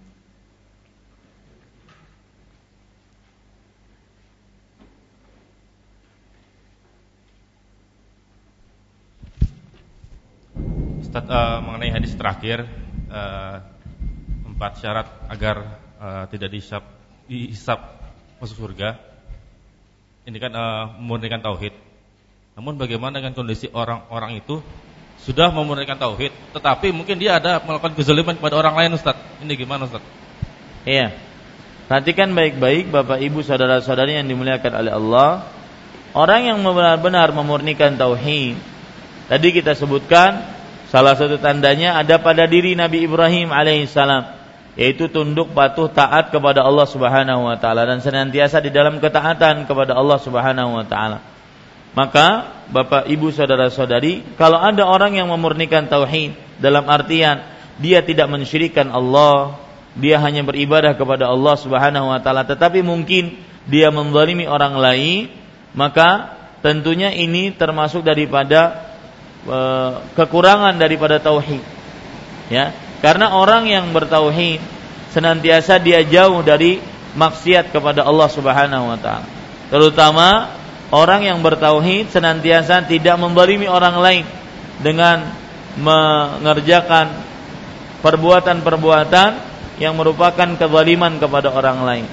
Ustaz, uh, mengenai hadis terakhir uh, empat syarat agar uh, tidak dihisap, dihisap masuk surga. Ini kan uh, memurnikan tauhid. Namun bagaimana dengan kondisi orang-orang itu sudah memurnikan tauhid, tetapi mungkin dia ada melakukan kezaliman kepada orang lain Ustaz. Ini gimana Ustaz? Iya. Perhatikan baik-baik Bapak Ibu saudara-saudari yang dimuliakan oleh Allah. Orang yang benar-benar memurnikan tauhid, tadi kita sebutkan salah satu tandanya ada pada diri Nabi Ibrahim alaihissalam, yaitu tunduk patuh taat kepada Allah Subhanahu wa taala dan senantiasa di dalam ketaatan kepada Allah Subhanahu wa taala. Maka Bapak Ibu saudara-saudari, kalau ada orang yang memurnikan tauhid dalam artian dia tidak mensyirikan Allah, dia hanya beribadah kepada Allah Subhanahu wa taala, tetapi mungkin dia menzalimi orang lain, maka tentunya ini termasuk daripada e, kekurangan daripada tauhid. Ya, karena orang yang bertauhid senantiasa dia jauh dari maksiat kepada Allah Subhanahu wa taala. Terutama orang yang bertauhid senantiasa tidak membalimi orang lain dengan mengerjakan perbuatan-perbuatan yang merupakan kezaliman kepada orang lain.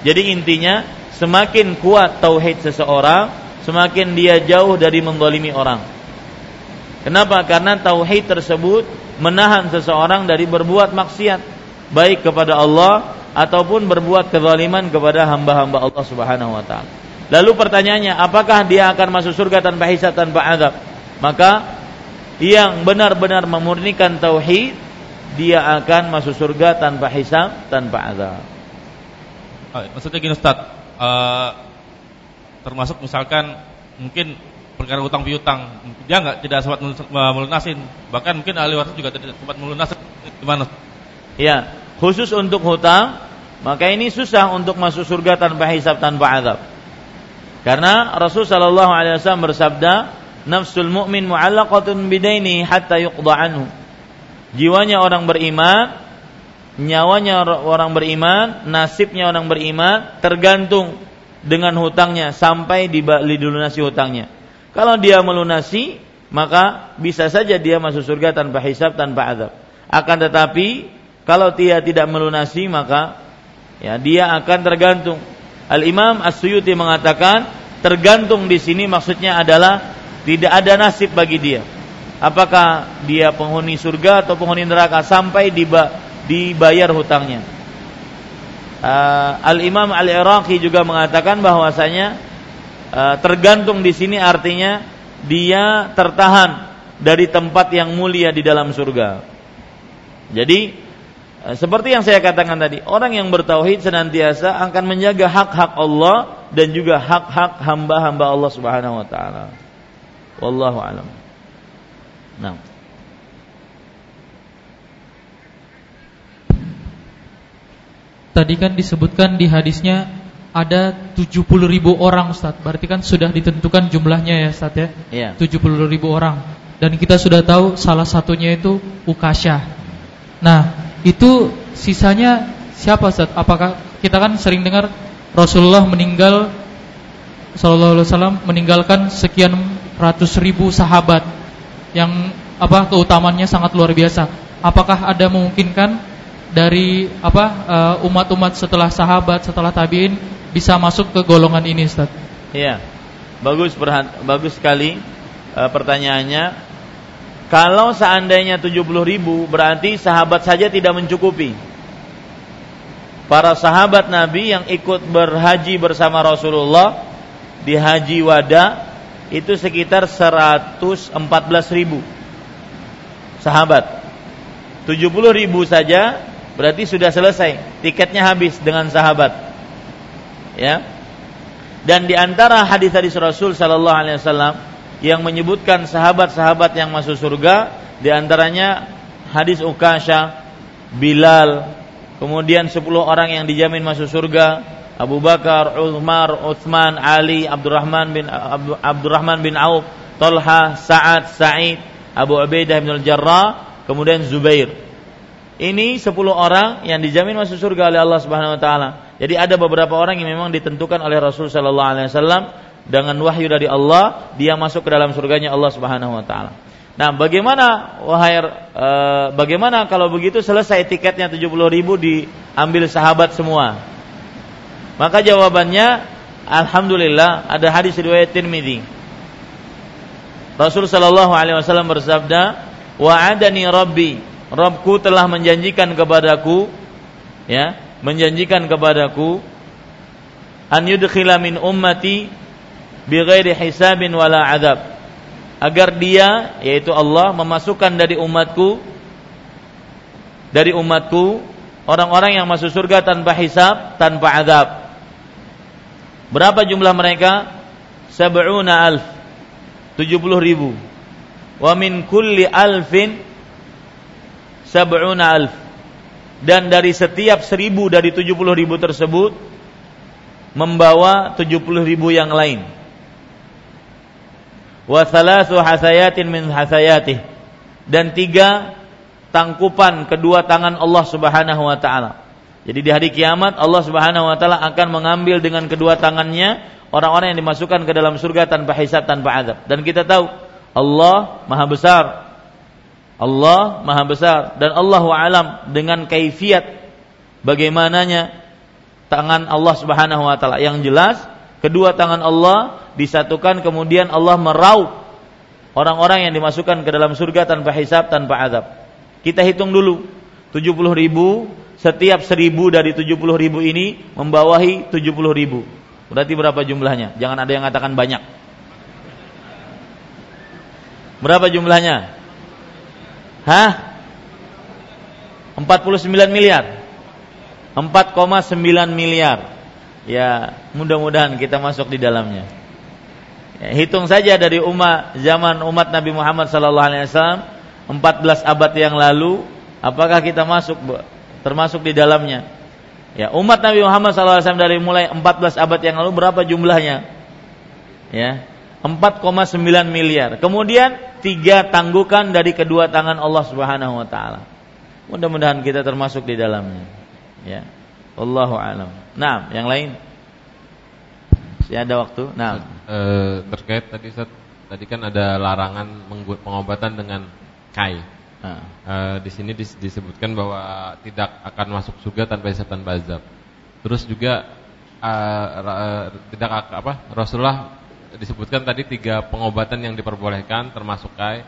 Jadi intinya semakin kuat tauhid seseorang, semakin dia jauh dari menzalimi orang. Kenapa? Karena tauhid tersebut menahan seseorang dari berbuat maksiat baik kepada Allah ataupun berbuat kezaliman kepada hamba-hamba Allah Subhanahu wa taala. Lalu pertanyaannya, apakah dia akan masuk surga tanpa hisab tanpa azab? Maka yang benar-benar memurnikan tauhid dia akan masuk surga tanpa hisab, tanpa azab. Maksudnya gini Ustaz, uh, termasuk misalkan mungkin perkara utang piutang, dia nggak tidak sempat melunasin, bahkan mungkin ahli waris juga tidak sempat melunasin. Gimana? Ya, khusus untuk hutang, maka ini susah untuk masuk surga tanpa hisab, tanpa azab. Karena Rasul sallallahu alaihi wasallam bersabda, "Nafsul mu'min mu'allaqatun bidaini hatta yuqda anhu." Jiwanya orang beriman, nyawanya orang beriman, nasibnya orang beriman tergantung dengan hutangnya sampai dilunasi hutangnya. Kalau dia melunasi, maka bisa saja dia masuk surga tanpa hisab, tanpa azab. Akan tetapi kalau dia tidak melunasi, maka ya dia akan tergantung Al-Imam As-Suyuti mengatakan tergantung di sini maksudnya adalah tidak ada nasib bagi dia. Apakah dia penghuni surga atau penghuni neraka sampai dibayar hutangnya. Uh, Al-Imam Al-Iraqi juga mengatakan bahwasanya uh, tergantung di sini artinya dia tertahan dari tempat yang mulia di dalam surga. Jadi seperti yang saya katakan tadi, orang yang bertauhid senantiasa akan menjaga hak-hak Allah dan juga hak-hak hamba-hamba Allah Subhanahu wa taala. Wallahu alam. Nah. Tadi kan disebutkan di hadisnya ada 70 ribu orang Ustaz Berarti kan sudah ditentukan jumlahnya ya Ustaz ya Iya 70 ribu orang Dan kita sudah tahu salah satunya itu Ukasyah Nah itu sisanya siapa Ustaz? Apakah kita kan sering dengar Rasulullah meninggal Sallallahu Alaihi Wasallam meninggalkan sekian ratus ribu sahabat yang apa keutamannya sangat luar biasa. Apakah ada memungkinkan dari apa uh, umat-umat setelah sahabat setelah tabiin bisa masuk ke golongan ini Ustaz? Iya. Bagus bagus sekali uh, pertanyaannya kalau seandainya 70 ribu berarti sahabat saja tidak mencukupi. Para sahabat Nabi yang ikut berhaji bersama Rasulullah di haji wada itu sekitar 114 ribu sahabat. 70 ribu saja berarti sudah selesai tiketnya habis dengan sahabat. Ya. Dan di antara hadis-hadis Rasul sallallahu alaihi wasallam yang menyebutkan sahabat-sahabat yang masuk surga di antaranya hadis Ukasha, Bilal, kemudian 10 orang yang dijamin masuk surga, Abu Bakar, Umar, Utsman, Ali, Abdurrahman bin Abdurrahman bin Auf, Talha, Sa'ad, Sa'id, Abu Ubaidah bin Al-Jarrah, kemudian Zubair. Ini 10 orang yang dijamin masuk surga oleh Allah Subhanahu wa taala. Jadi ada beberapa orang yang memang ditentukan oleh Rasul sallallahu alaihi wasallam dengan wahyu dari Allah dia masuk ke dalam surganya Allah Subhanahu wa taala. Nah, bagaimana wahai e, bagaimana kalau begitu selesai tiketnya 70 ribu diambil sahabat semua? Maka jawabannya alhamdulillah ada hadis riwayat Tirmizi. Rasul sallallahu alaihi wasallam bersabda, "Wa'adani Rabbi, Rabbku telah menjanjikan kepadaku ya, menjanjikan kepadaku an yudkhila min ummati bighairi hisabin wala adab agar dia yaitu Allah memasukkan dari umatku dari umatku orang-orang yang masuk surga tanpa hisab tanpa adab berapa jumlah mereka? Sab'una alf. 70 ribu. Wa min kulli alfin sab'una alf. Dan dari setiap seribu dari 70 ribu tersebut membawa 70 ribu yang lain wa thalathu hasayatin min hasayatih dan tiga tangkupan kedua tangan Allah Subhanahu wa taala. Jadi di hari kiamat Allah Subhanahu wa taala akan mengambil dengan kedua tangannya orang-orang yang dimasukkan ke dalam surga tanpa hisab tanpa azab. Dan kita tahu Allah Maha besar. Allah Maha besar dan Allah alam dengan kaifiat bagaimananya tangan Allah Subhanahu wa taala. Yang jelas kedua tangan Allah disatukan kemudian Allah meraup orang-orang yang dimasukkan ke dalam surga tanpa hisab tanpa azab. Kita hitung dulu 70 ribu setiap seribu dari 70 ribu ini membawahi 70 ribu. Berarti berapa jumlahnya? Jangan ada yang mengatakan banyak. Berapa jumlahnya? Hah? 49 miliar. 4,9 miliar. Ya, mudah-mudahan kita masuk di dalamnya. Ya, hitung saja dari umat zaman umat Nabi Muhammad sallallahu alaihi wasallam 14 abad yang lalu, apakah kita masuk termasuk di dalamnya? Ya, umat Nabi Muhammad wasallam dari mulai 14 abad yang lalu berapa jumlahnya? Ya, 4,9 miliar. Kemudian tiga tanggukan dari kedua tangan Allah Subhanahu wa taala. Mudah-mudahan kita termasuk di dalamnya. Ya. Allahu alam. Nah, yang lain? Masih ada waktu? Nah, e, terkait tadi Ustaz, tadi kan ada larangan pengobatan dengan kai. Nah. E, di sini disebutkan bahwa tidak akan masuk surga tanpa hisab tanpa azab. Terus juga e, tidak apa? Rasulullah disebutkan tadi tiga pengobatan yang diperbolehkan termasuk kai,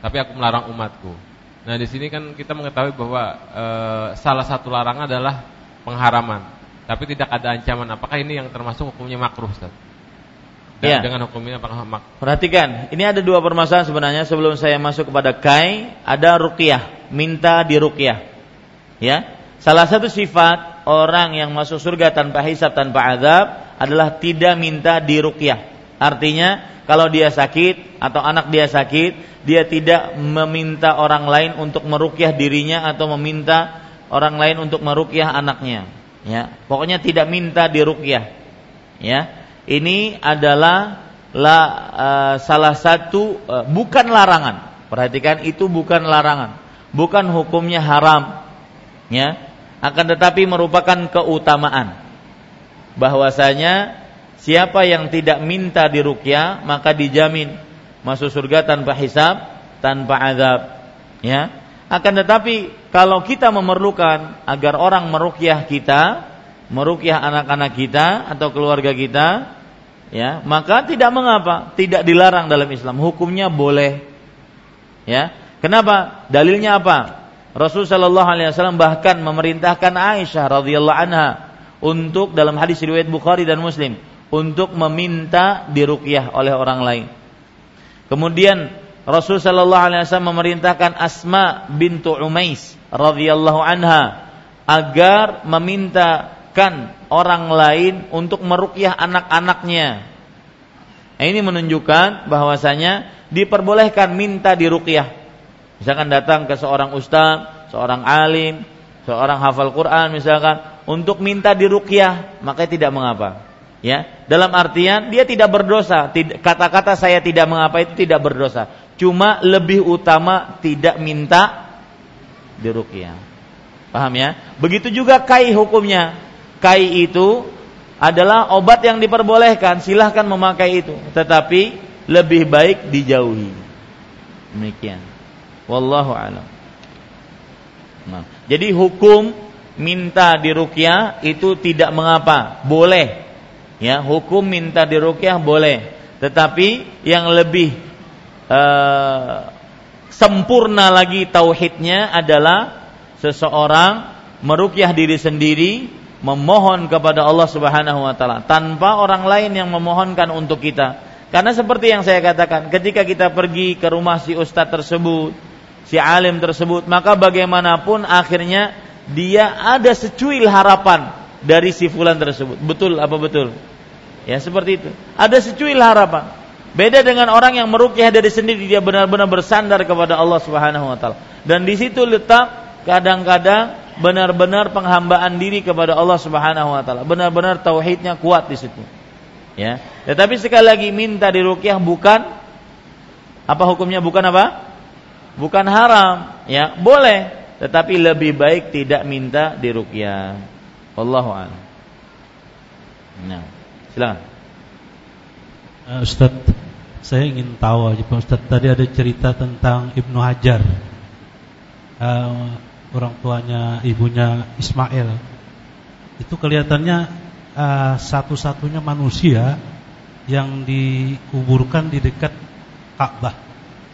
tapi aku melarang umatku. Nah di sini kan kita mengetahui bahwa e, salah satu larangan adalah pengharaman, tapi tidak ada ancaman. Apakah ini yang termasuk hukumnya makruh, Ustaz? Dan ya. Dengan hukumnya apakah makruh? Perhatikan, ini ada dua permasalahan sebenarnya sebelum saya masuk kepada kai, ada ruqyah, minta di ruqyah. Ya. Salah satu sifat orang yang masuk surga tanpa hisab tanpa azab adalah tidak minta di ruqyah. Artinya kalau dia sakit atau anak dia sakit, dia tidak meminta orang lain untuk merukyah dirinya atau meminta orang lain untuk merukyah anaknya. Ya, pokoknya tidak minta dirukyah. Ya, ini adalah la, uh, salah satu uh, bukan larangan. Perhatikan itu bukan larangan, bukan hukumnya haram. Ya, akan tetapi merupakan keutamaan. Bahwasanya Siapa yang tidak minta diruqyah maka dijamin masuk surga tanpa hisab, tanpa azab. Ya. Akan tetapi kalau kita memerlukan agar orang meruqyah kita, meruqyah anak-anak kita atau keluarga kita, ya, maka tidak mengapa, tidak dilarang dalam Islam. Hukumnya boleh. Ya. Kenapa? Dalilnya apa? Rasul sallallahu alaihi wasallam bahkan memerintahkan Aisyah radhiyallahu anha untuk dalam hadis riwayat Bukhari dan Muslim untuk meminta diruqyah oleh orang lain. Kemudian Rasul sallallahu alaihi wasallam memerintahkan Asma bintu Umais radhiyallahu anha agar memintakan orang lain untuk meruqyah anak-anaknya. Nah, ini menunjukkan bahwasanya diperbolehkan minta diruqyah. Misalkan datang ke seorang ustaz, seorang alim, seorang hafal Quran misalkan untuk minta diruqyah, maka tidak mengapa ya dalam artian dia tidak berdosa kata-kata saya tidak mengapa itu tidak berdosa cuma lebih utama tidak minta diruqyah. Paham ya? Begitu juga kai hukumnya. Kai itu adalah obat yang diperbolehkan. Silahkan memakai itu. Tetapi lebih baik dijauhi. Demikian. Wallahu alam. Nah, jadi hukum minta diruqyah itu tidak mengapa. Boleh. Ya hukum minta dirukyah boleh. Tetapi yang lebih uh, sempurna lagi tauhidnya adalah seseorang merukyah diri sendiri memohon kepada Allah Subhanahu wa taala tanpa orang lain yang memohonkan untuk kita karena seperti yang saya katakan ketika kita pergi ke rumah si ustadz tersebut si alim tersebut maka bagaimanapun akhirnya dia ada secuil harapan dari si fulan tersebut. Betul apa betul? Ya seperti itu. Ada secuil harapan. Beda dengan orang yang merukyah dari sendiri dia benar-benar bersandar kepada Allah Subhanahu wa taala. Dan di situ letak kadang-kadang benar-benar penghambaan diri kepada Allah Subhanahu wa taala. Benar-benar tauhidnya kuat di situ. Ya. Tetapi sekali lagi minta dirukyah bukan apa hukumnya bukan apa? Bukan haram, ya, boleh, tetapi lebih baik tidak minta dirukyah. Wallahu a'lam. Nah, silakan. Ustaz, saya ingin tahu aja Pak Ustaz tadi ada cerita tentang Ibnu Hajar. Uh, orang tuanya ibunya Ismail. Itu kelihatannya uh, satu-satunya manusia yang dikuburkan di dekat Ka'bah.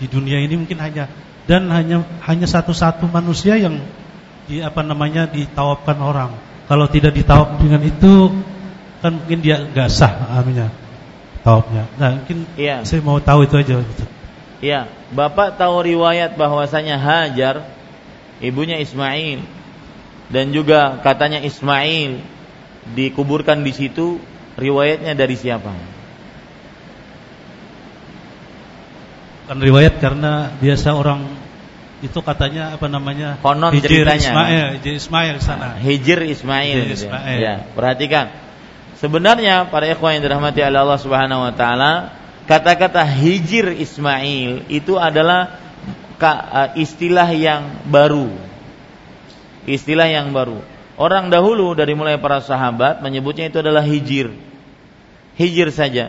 Di dunia ini mungkin hanya dan hanya hanya satu-satu manusia yang di apa namanya ditawabkan orang. Kalau tidak ditawab dengan itu kan mungkin dia nggak sah aminya tawabnya. Nah, mungkin ya. saya mau tahu itu aja. Iya, Bapak tahu riwayat bahwasanya Hajar ibunya Ismail dan juga katanya Ismail dikuburkan di situ riwayatnya dari siapa? Kan riwayat karena biasa orang itu katanya apa namanya? Konon Hijir ceritanya. Ismail, Hijir Ismail sana. Hijir Ismail. Hijir gitu ya. Ismail. Ya, perhatikan Sebenarnya para ikhwan yang dirahmati oleh Allah Subhanahu wa taala, kata-kata hijir Ismail itu adalah e, istilah yang baru. Istilah yang baru. Orang dahulu dari mulai para sahabat menyebutnya itu adalah hijir. Hijir saja,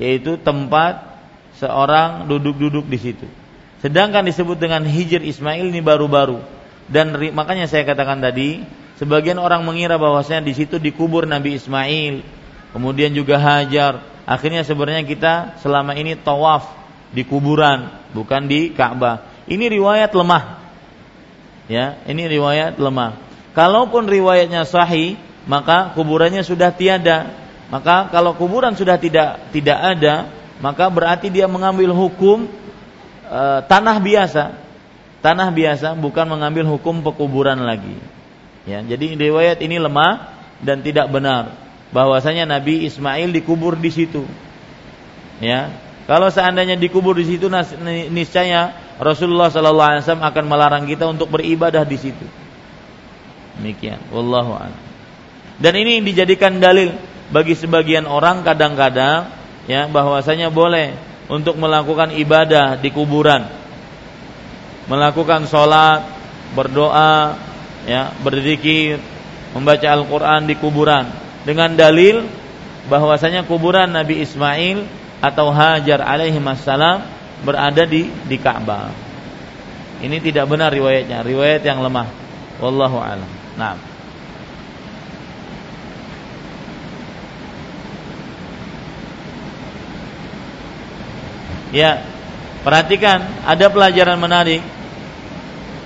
yaitu tempat seorang duduk-duduk di situ. Sedangkan disebut dengan hijir Ismail ini baru-baru. Dan makanya saya katakan tadi, Sebagian orang mengira bahwasanya di situ dikubur Nabi Ismail, kemudian juga Hajar. Akhirnya sebenarnya kita selama ini tawaf di kuburan, bukan di Ka'bah. Ini riwayat lemah. Ya, ini riwayat lemah. Kalaupun riwayatnya sahih, maka kuburannya sudah tiada. Maka kalau kuburan sudah tidak tidak ada, maka berarti dia mengambil hukum e, tanah biasa. Tanah biasa bukan mengambil hukum pekuburan lagi. Ya, jadi riwayat ini lemah dan tidak benar bahwasanya Nabi Ismail dikubur di situ. Ya, kalau seandainya dikubur di situ niscaya Rasulullah sallallahu alaihi wasallam akan melarang kita untuk beribadah di situ. Demikian, wallahu a'lam. Dan ini dijadikan dalil bagi sebagian orang kadang-kadang ya bahwasanya boleh untuk melakukan ibadah di kuburan. Melakukan sholat, berdoa, ya berzikir, membaca Al-Qur'an di kuburan dengan dalil bahwasanya kuburan Nabi Ismail atau Hajar alaihi salam berada di di Ka'bah. Ini tidak benar riwayatnya, riwayat yang lemah. Wallahu a'lam. Nah. Ya, perhatikan ada pelajaran menarik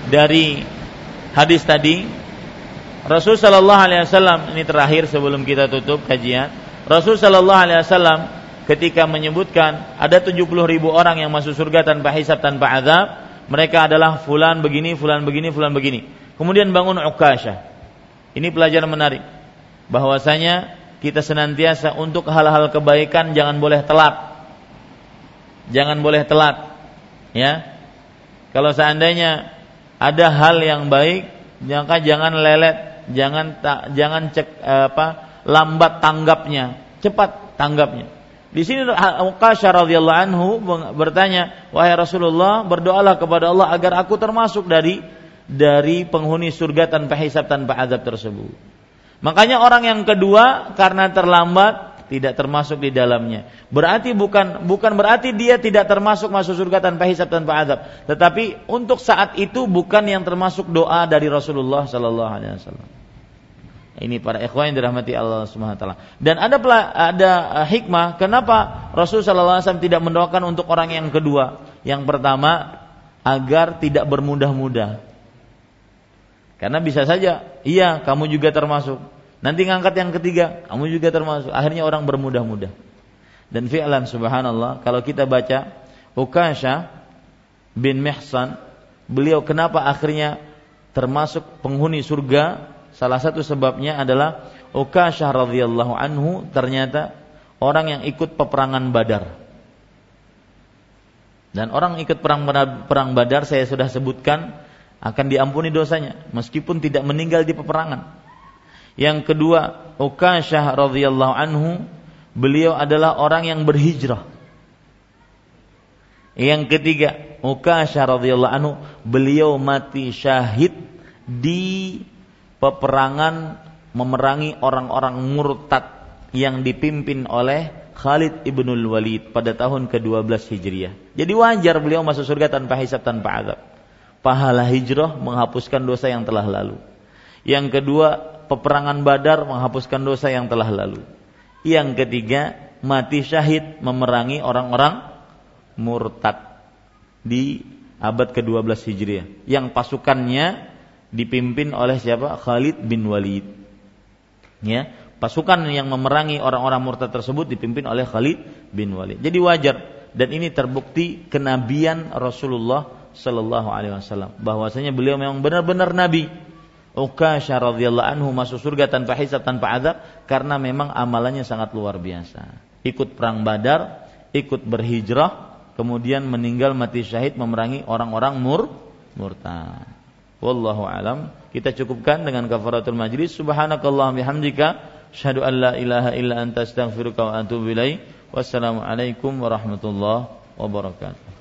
dari hadis tadi Rasul sallallahu alaihi wasallam ini terakhir sebelum kita tutup kajian. Rasul sallallahu alaihi wasallam ketika menyebutkan ada 70 ribu orang yang masuk surga tanpa hisab tanpa azab, mereka adalah fulan begini, fulan begini, fulan begini. Kemudian bangun Ukasha. Ini pelajaran menarik bahwasanya kita senantiasa untuk hal-hal kebaikan jangan boleh telat. Jangan boleh telat. Ya. Kalau seandainya ada hal yang baik maka jangan lelet jangan tak jangan cek apa lambat tanggapnya. Cepat tanggapnya. Di sini Uqasyah radhiyallahu anhu bertanya wahai Rasulullah berdoalah kepada Allah agar aku termasuk dari dari penghuni surga tanpa hisab tanpa azab tersebut. Makanya orang yang kedua karena terlambat tidak termasuk di dalamnya. Berarti bukan bukan berarti dia tidak termasuk masuk surga tanpa hisab tanpa azab, tetapi untuk saat itu bukan yang termasuk doa dari Rasulullah sallallahu alaihi wasallam. Ini para ikhwan yang dirahmati Allah Subhanahu wa taala. Dan ada ada uh, hikmah kenapa Rasul sallallahu alaihi wasallam tidak mendoakan untuk orang yang kedua. Yang pertama agar tidak bermudah-mudah. Karena bisa saja, iya kamu juga termasuk. Nanti ngangkat yang ketiga, kamu juga termasuk. Akhirnya orang bermudah-mudah. Dan fi'lan subhanallah, kalau kita baca Ukasha bin Mihsan, beliau kenapa akhirnya termasuk penghuni surga? Salah satu sebabnya adalah Ukasha radhiyallahu anhu ternyata orang yang ikut peperangan Badar. Dan orang ikut perang perang Badar saya sudah sebutkan akan diampuni dosanya meskipun tidak meninggal di peperangan. Yang kedua, Ukasyah radhiyallahu anhu, beliau adalah orang yang berhijrah. Yang ketiga, Ukasyah radhiyallahu anhu, beliau mati syahid di peperangan memerangi orang-orang murtad yang dipimpin oleh Khalid ibnul Walid pada tahun ke-12 Hijriah. Jadi wajar beliau masuk surga tanpa hisab tanpa azab. Pahala hijrah menghapuskan dosa yang telah lalu. Yang kedua, peperangan Badar menghapuskan dosa yang telah lalu. Yang ketiga, mati syahid memerangi orang-orang murtad di abad ke-12 Hijriah. Yang pasukannya dipimpin oleh siapa? Khalid bin Walid. Ya, pasukan yang memerangi orang-orang murtad tersebut dipimpin oleh Khalid bin Walid. Jadi wajar dan ini terbukti kenabian Rasulullah Shallallahu Alaihi Wasallam bahwasanya beliau memang benar-benar nabi. Ukasha radhiyallahu anhu masuk surga tanpa hisab tanpa azab karena memang amalannya sangat luar biasa. Ikut perang Badar, ikut berhijrah, kemudian meninggal mati syahid memerangi orang-orang mur murtad. Wallahu alam. Kita cukupkan dengan kafaratul majlis. Subhanakallah bihamdika asyhadu an la ilaha illa anta astaghfiruka wa atubu ilaik. Wassalamualaikum warahmatullahi wabarakatuh.